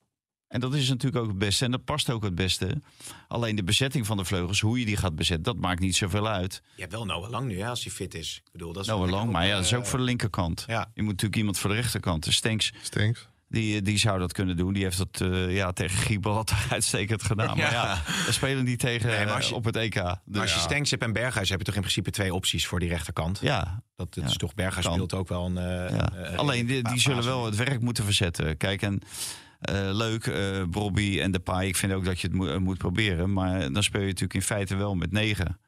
en dat is natuurlijk ook het beste. En dat past ook het beste. Alleen de bezetting van de vleugels, hoe je die gaat bezetten, dat maakt niet zoveel uit. je hebt wel Noah Lang nu, hè, als hij fit is. Ik bedoel, dat is Nou, wel lang, maar ja, dat is ook eh, voor de linkerkant. Ja. Je moet natuurlijk iemand voor de rechterkant. Dus Stenks Stenks. Die, die zou dat kunnen doen. Die heeft dat eh, ja, tegen Gibraltar uitstekend gedaan. Maar ja, we spelen niet tegen Nee, maar als je- eh, op het EK. Dus, Maar als je Stenks hebt en Berghuis heb je toch in principe twee opties voor die rechterkant. ja, Dat, dat Ja, is toch Berghuis kan. speelt ook wel een. eh, ja. eh, Alleen die, die zullen wel het werk moeten verzetten. Kijk, en eh, leuk, eh Bobby en Depay. Ik vind ook dat je het moet- eh, moet proberen. Maar dan speel je natuurlijk in feite wel met negen.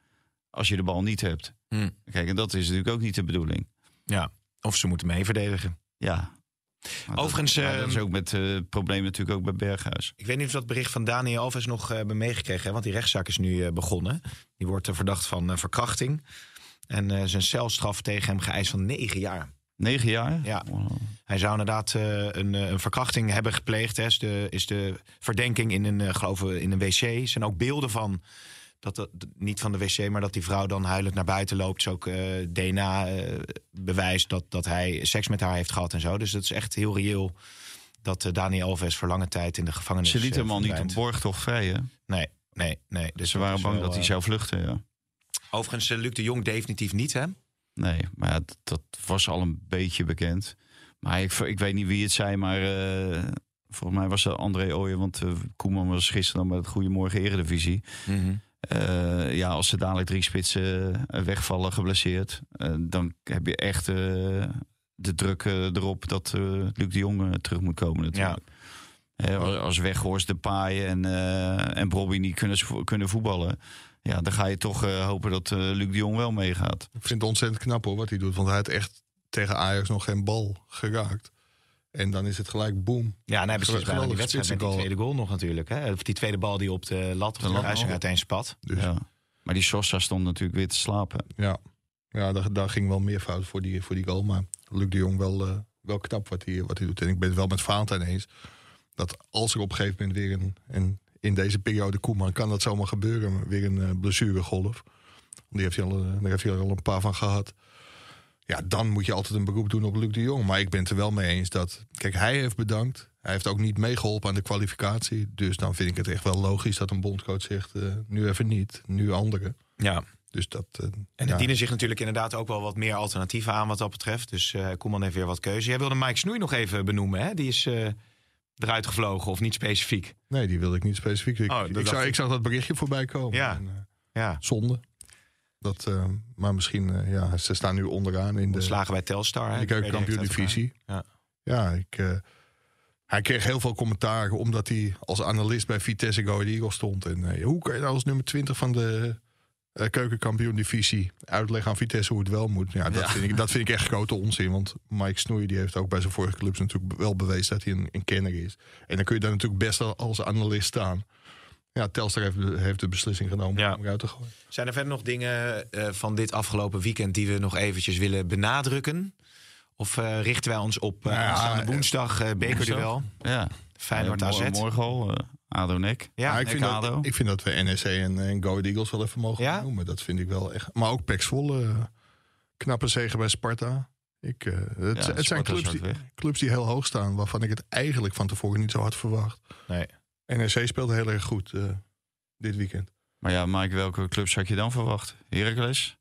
Als je de bal niet hebt. Hm. Kijk, en dat is natuurlijk ook niet de bedoeling. Ja, of ze moeten mee verdedigen. Ja. Maar dat- Overigens, maar dat is ehm, ook met het probleem natuurlijk ook bij Berghuis. Ik weet niet of dat bericht van Daniel Alves nog hebben meegekregen. Hè? Want die rechtszaak is nu begonnen. Die wordt verdacht van verkrachting. En zijn celstraf tegen hem geëist van negen jaar. Negen jaar? Ja. Hij zou inderdaad eh, een, eh, een verkrachting hebben gepleegd. Hè. Is, de, is de verdenking in een, eh, geloof ik, in een wc. Er zijn ook beelden van. Dat, dat, niet van de wc, maar dat die vrouw dan huilend naar buiten loopt. Is ook DNA-bewijs dat, dat hij seks met haar heeft gehad en zo. Dus dat is echt heel reëel dat Daniel Alves voor lange tijd in de gevangenis Ze lieten eh, hem al niet op borgtocht vrij, hè? Nee, nee, nee. Dus Ze waren bang wel, dat hij zou vluchten, ja. Overigens, Luc de Jong definitief niet, hè? Nee, maar ja, dat, was al een beetje bekend. Maar ik, ik weet niet wie het zei, maar eh, volgens mij was dat André Ooyen. Want eh, Koeman was gisteren dan bij het Goedemorgen Eredivisie. Eh, ja, als ze dadelijk drie spitsen wegvallen, geblesseerd... dan heb je echt de druk erop dat Luc de Jong terug moet komen natuurlijk. Eh, als, Weghorst, De Paaien en, eh en Bobby niet kunnen voetballen... Ja, dan ga je toch eh, hopen dat eh, Luc de Jong wel meegaat. Ik vind het ontzettend knap hoor wat hij doet. Want hij had echt tegen Ajax nog geen bal geraakt. En dan is het gelijk boom. Ja, en hij beslist bijna die wedstrijd met die tweede goal nog natuurlijk. Hè? Of die tweede bal die op de lat of de, nog. uiteen spat. Dus Ja. Maar die Sosa stond natuurlijk weer te slapen. ja, ja daar, daar ging wel meer fout voor die, voor die goal. Maar Luc de Jong wel, eh, wel knap wat hij, wat hij doet. En ik ben het wel met Valentijn eens. Dat als er op een gegeven moment weer een... een in deze periode Koeman kan dat zomaar gebeuren. Weer een eh, blessuregolf. Die heeft hij al, eh, daar heeft hij al een paar van gehad. Ja, dan moet je altijd een beroep doen op Luc de Jong. Maar ik ben het er wel mee eens dat... Kijk, hij heeft bedankt. Hij heeft ook niet meegeholpen aan de kwalificatie. Dus dan vind ik het echt wel logisch dat een bondcoach zegt... eh, nu even niet, nu anderen. Ja. Dus dat... En er ja. dienen zich natuurlijk inderdaad ook wel wat meer alternatieven aan wat dat betreft. Dus eh Koeman heeft weer wat keuze. Jij wilde Mike Snoei nog even benoemen, hè? Die is eruit gevlogen, of niet specifiek. Nee, die wilde ik niet specifiek. Ik, Oh, ik, zag, ik. ik zag dat berichtje voorbij komen. Ja. En, eh, Ja, zonde. Dat, eh, maar misschien, eh, ja, ze staan nu onderaan in de, ontslagen bij Telstar. hè? in de keukenkampioen-divisie. Ja. Ja, ik, hij kreeg heel veel commentaar omdat hij als analist bij Vitesse Go Eagles stond. En hoe kan je nou als nummer 20 van de eh keukenkampioen-divisie uitleggen aan Vitesse hoe het wel moet? Ja, dat, Ja. Vind ik, dat vind ik echt grote onzin. Want Mike Snoei die heeft ook bij zijn vorige clubs natuurlijk wel bewezen dat hij een, een kenner is. En dan kun je daar natuurlijk best wel als analist staan. Ja, Telstar heeft, de- heeft de beslissing genomen Ja. om eruit te gooien. Zijn er verder nog dingen eh, van dit afgelopen weekend die we nog eventjes willen benadrukken? Of eh, richten wij ons op uh, Nou ja, woensdag eh bekerduel? Ja. Feyenoord AZ? mor- Morgen al, eh, ADO NEC. Ja, ik, Nek vind dat, ik vind dat we NEC en, en Go Ahead Eagles wel even mogen Ja? noemen. Dat vind ik wel echt. Maar ook Pek Zwolle, eh, knappe zegen bij Sparta. Ik, eh, het, Ja, het zijn clubs die, clubs die heel hoog staan, waarvan ik het eigenlijk van tevoren niet zo had verwacht. Nee. NEC speelde heel erg goed eh, dit weekend. Maar ja, Mike, welke clubs had je dan verwacht? Heracles,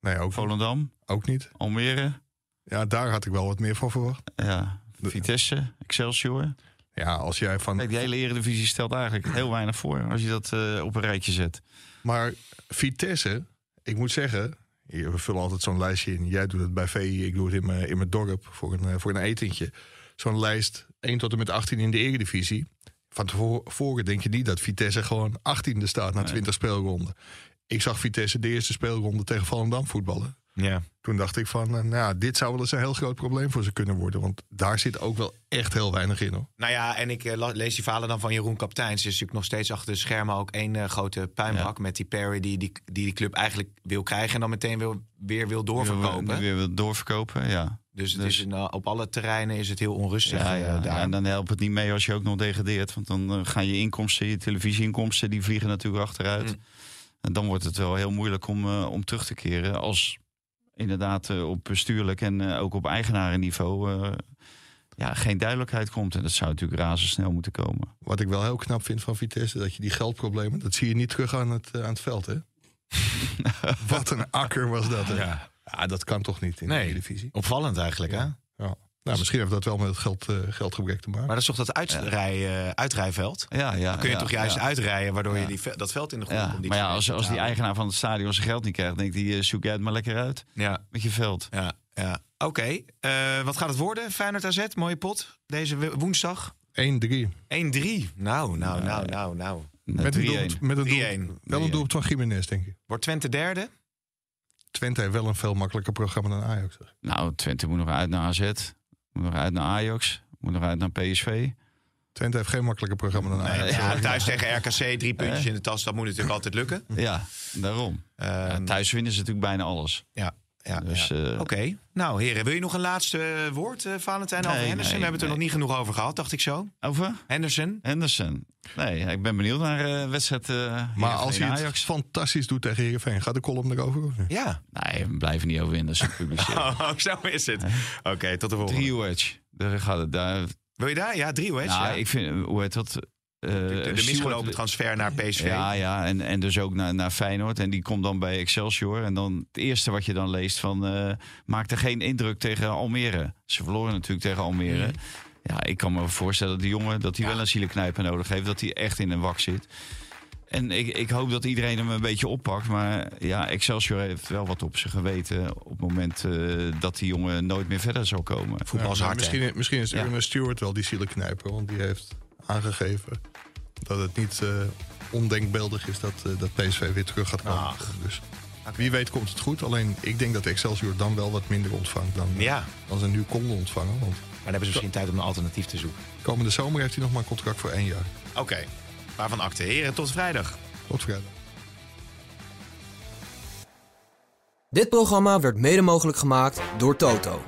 Nee, ook, Volendam, ook niet. Almere, Ja, daar had ik wel wat meer van verwacht. ja, Vitesse, Excelsior. Ja, als jij van. Kijk, die hele Eredivisie stelt eigenlijk heel weinig voor als je dat eh, op een rijtje zet. Maar Vitesse, ik moet zeggen, we vullen altijd zo'n lijstje in. Jij doet het bij VI, ik doe het in mijn, in mijn dorp voor een, eh, voor een etentje. Zo'n lijst 1 tot en met 18 in de Eredivisie. Van tevoren denk je niet dat Vitesse gewoon 18e staat na Nee. 20 speelronden. Ik zag Vitesse de eerste speelronde tegen Volendam voetballen. Ja. Toen dacht ik van, eh, nou, ja, dit zou wel eens een heel groot probleem voor ze kunnen worden. Want daar zit ook wel echt heel weinig in hoor. Nou ja, en ik eh, lees die verhalen dan van Jeroen Kapteins. Er is natuurlijk nog steeds achter de schermen ook één eh, grote puinbak... met die Perry die die, die die club eigenlijk wil krijgen... en dan meteen wil, weer wil doorverkopen. Nu weer wil doorverkopen, ja. Dus, het Dus- is een, op alle terreinen is het heel onrustig Ja, ja, daar. en dan helpt het niet mee als je ook nog degradeert. Want dan gaan je inkomsten, je televisieinkomsten, die vliegen natuurlijk achteruit. Mm. En dan wordt het wel heel moeilijk om, om terug te keren. Als inderdaad eh, op bestuurlijk en eh, ook op eigenarenniveau eh, ja, geen duidelijkheid komt. En dat zou natuurlijk razendsnel moeten komen. Wat ik wel heel knap vind van Vitesse, dat je die geldproblemen, dat zie je niet terug aan het, aan het veld hè. Wat een akker was dat hè. Ja. Ja, dat kan toch niet in Nee. de divisie. Opvallend eigenlijk, hè? Nou, misschien heeft dat wel met het geld, eh, geldgebrek te maken. Maar dat is toch dat uitrij, eh, uitrijveld? Ja, ja. Dan kun je ja, toch juist ja. uitrijden, waardoor je die, dat veld in de grond Ja, komt. maar ja, als, als die eigenaar van het stadion zijn geld niet krijgt, denkt hij, eh, zoek jij het maar lekker uit Ja, met je veld. ja, ja. Oké, eh, wat gaat het worden? Feyenoord AZ, mooie pot. Deze wo- woensdag. 1-3. 1-3. Nou, nou, nou, nou, nou. Nou, Met een 3-1. doelpunt, met een 3-1. doelpunt, wel een doelpunt van Jiménez, denk ik. Wordt Twente derde? Twente heeft wel een veel makkelijker programma dan Ajax. zeg. Nou, Twente moet nog uit naar AZ, moet nog uit naar Ajax, moet nog uit naar PSV. Twente heeft geen makkelijker programma dan Nee, Ajax. ja, thuis tegen RKC, drie puntjes in de tas. Dat moet natuurlijk altijd lukken. Ja, daarom. Ja, Ehm, thuis winnen ze natuurlijk bijna alles. ja, ja, Dus, ja. eh, Oké. Nou, heren, wil je nog een laatste woord, eh, Valentijn, over Nee, Henderson? nee, We hebben het er nog niet genoeg over gehad, dacht ik zo. Over? Henderson? Henderson. Nee, ik ben benieuwd naar wedstrijd eh Maar als hij het Ajax. fantastisch doet tegen Heerenveen, gaat de column erover? Of? Ja. Nee, we blijven niet over Henderson publiceren. Oh, zo is het. Oké, tot de volgende. Drie wedge. Daar gaat het. Daar, Wil je daar? Ja, drie wedge. nou, ja. ik vind, hoe heet dat? Eh, de, de misgelopen transfer naar PSV. Ja, ja en, en dus ook naar, naar Feyenoord. En die komt dan bij Excelsior. En dan het eerste wat je dan leest van... eh maakte geen indruk tegen Almere. Ze verloren natuurlijk tegen Almere. Mhm. Ja, ik kan me voorstellen dat die jongen... dat hij wel een zielenknijper nodig heeft. Dat hij echt in een wak zit. En ik, ik hoop dat iedereen hem een beetje oppakt. Maar ja, Excelsior heeft wel wat op zijn geweten... op het moment eh, dat die jongen nooit meer verder zal komen. Voetbal is Ja, misschien, misschien is Ja. Ernest Stewart wel die zielenknijper. Want die heeft aangegeven dat het niet eh, ondenkbeeldig is dat, eh, dat PSV weer terug gaat komen. Ach. Dus wie weet komt het goed. Alleen ik denk dat Excelsior dan wel wat minder ontvangt dan, Ja, dan ze nu konden ontvangen. Want maar dan hebben ze misschien tijd om een alternatief te zoeken. komende zomer heeft hij nog maar een contract voor één jaar. Oké, waarvan akte. Heren, tot vrijdag. Tot vrijdag. Dit programma werd mede mogelijk gemaakt door Toto.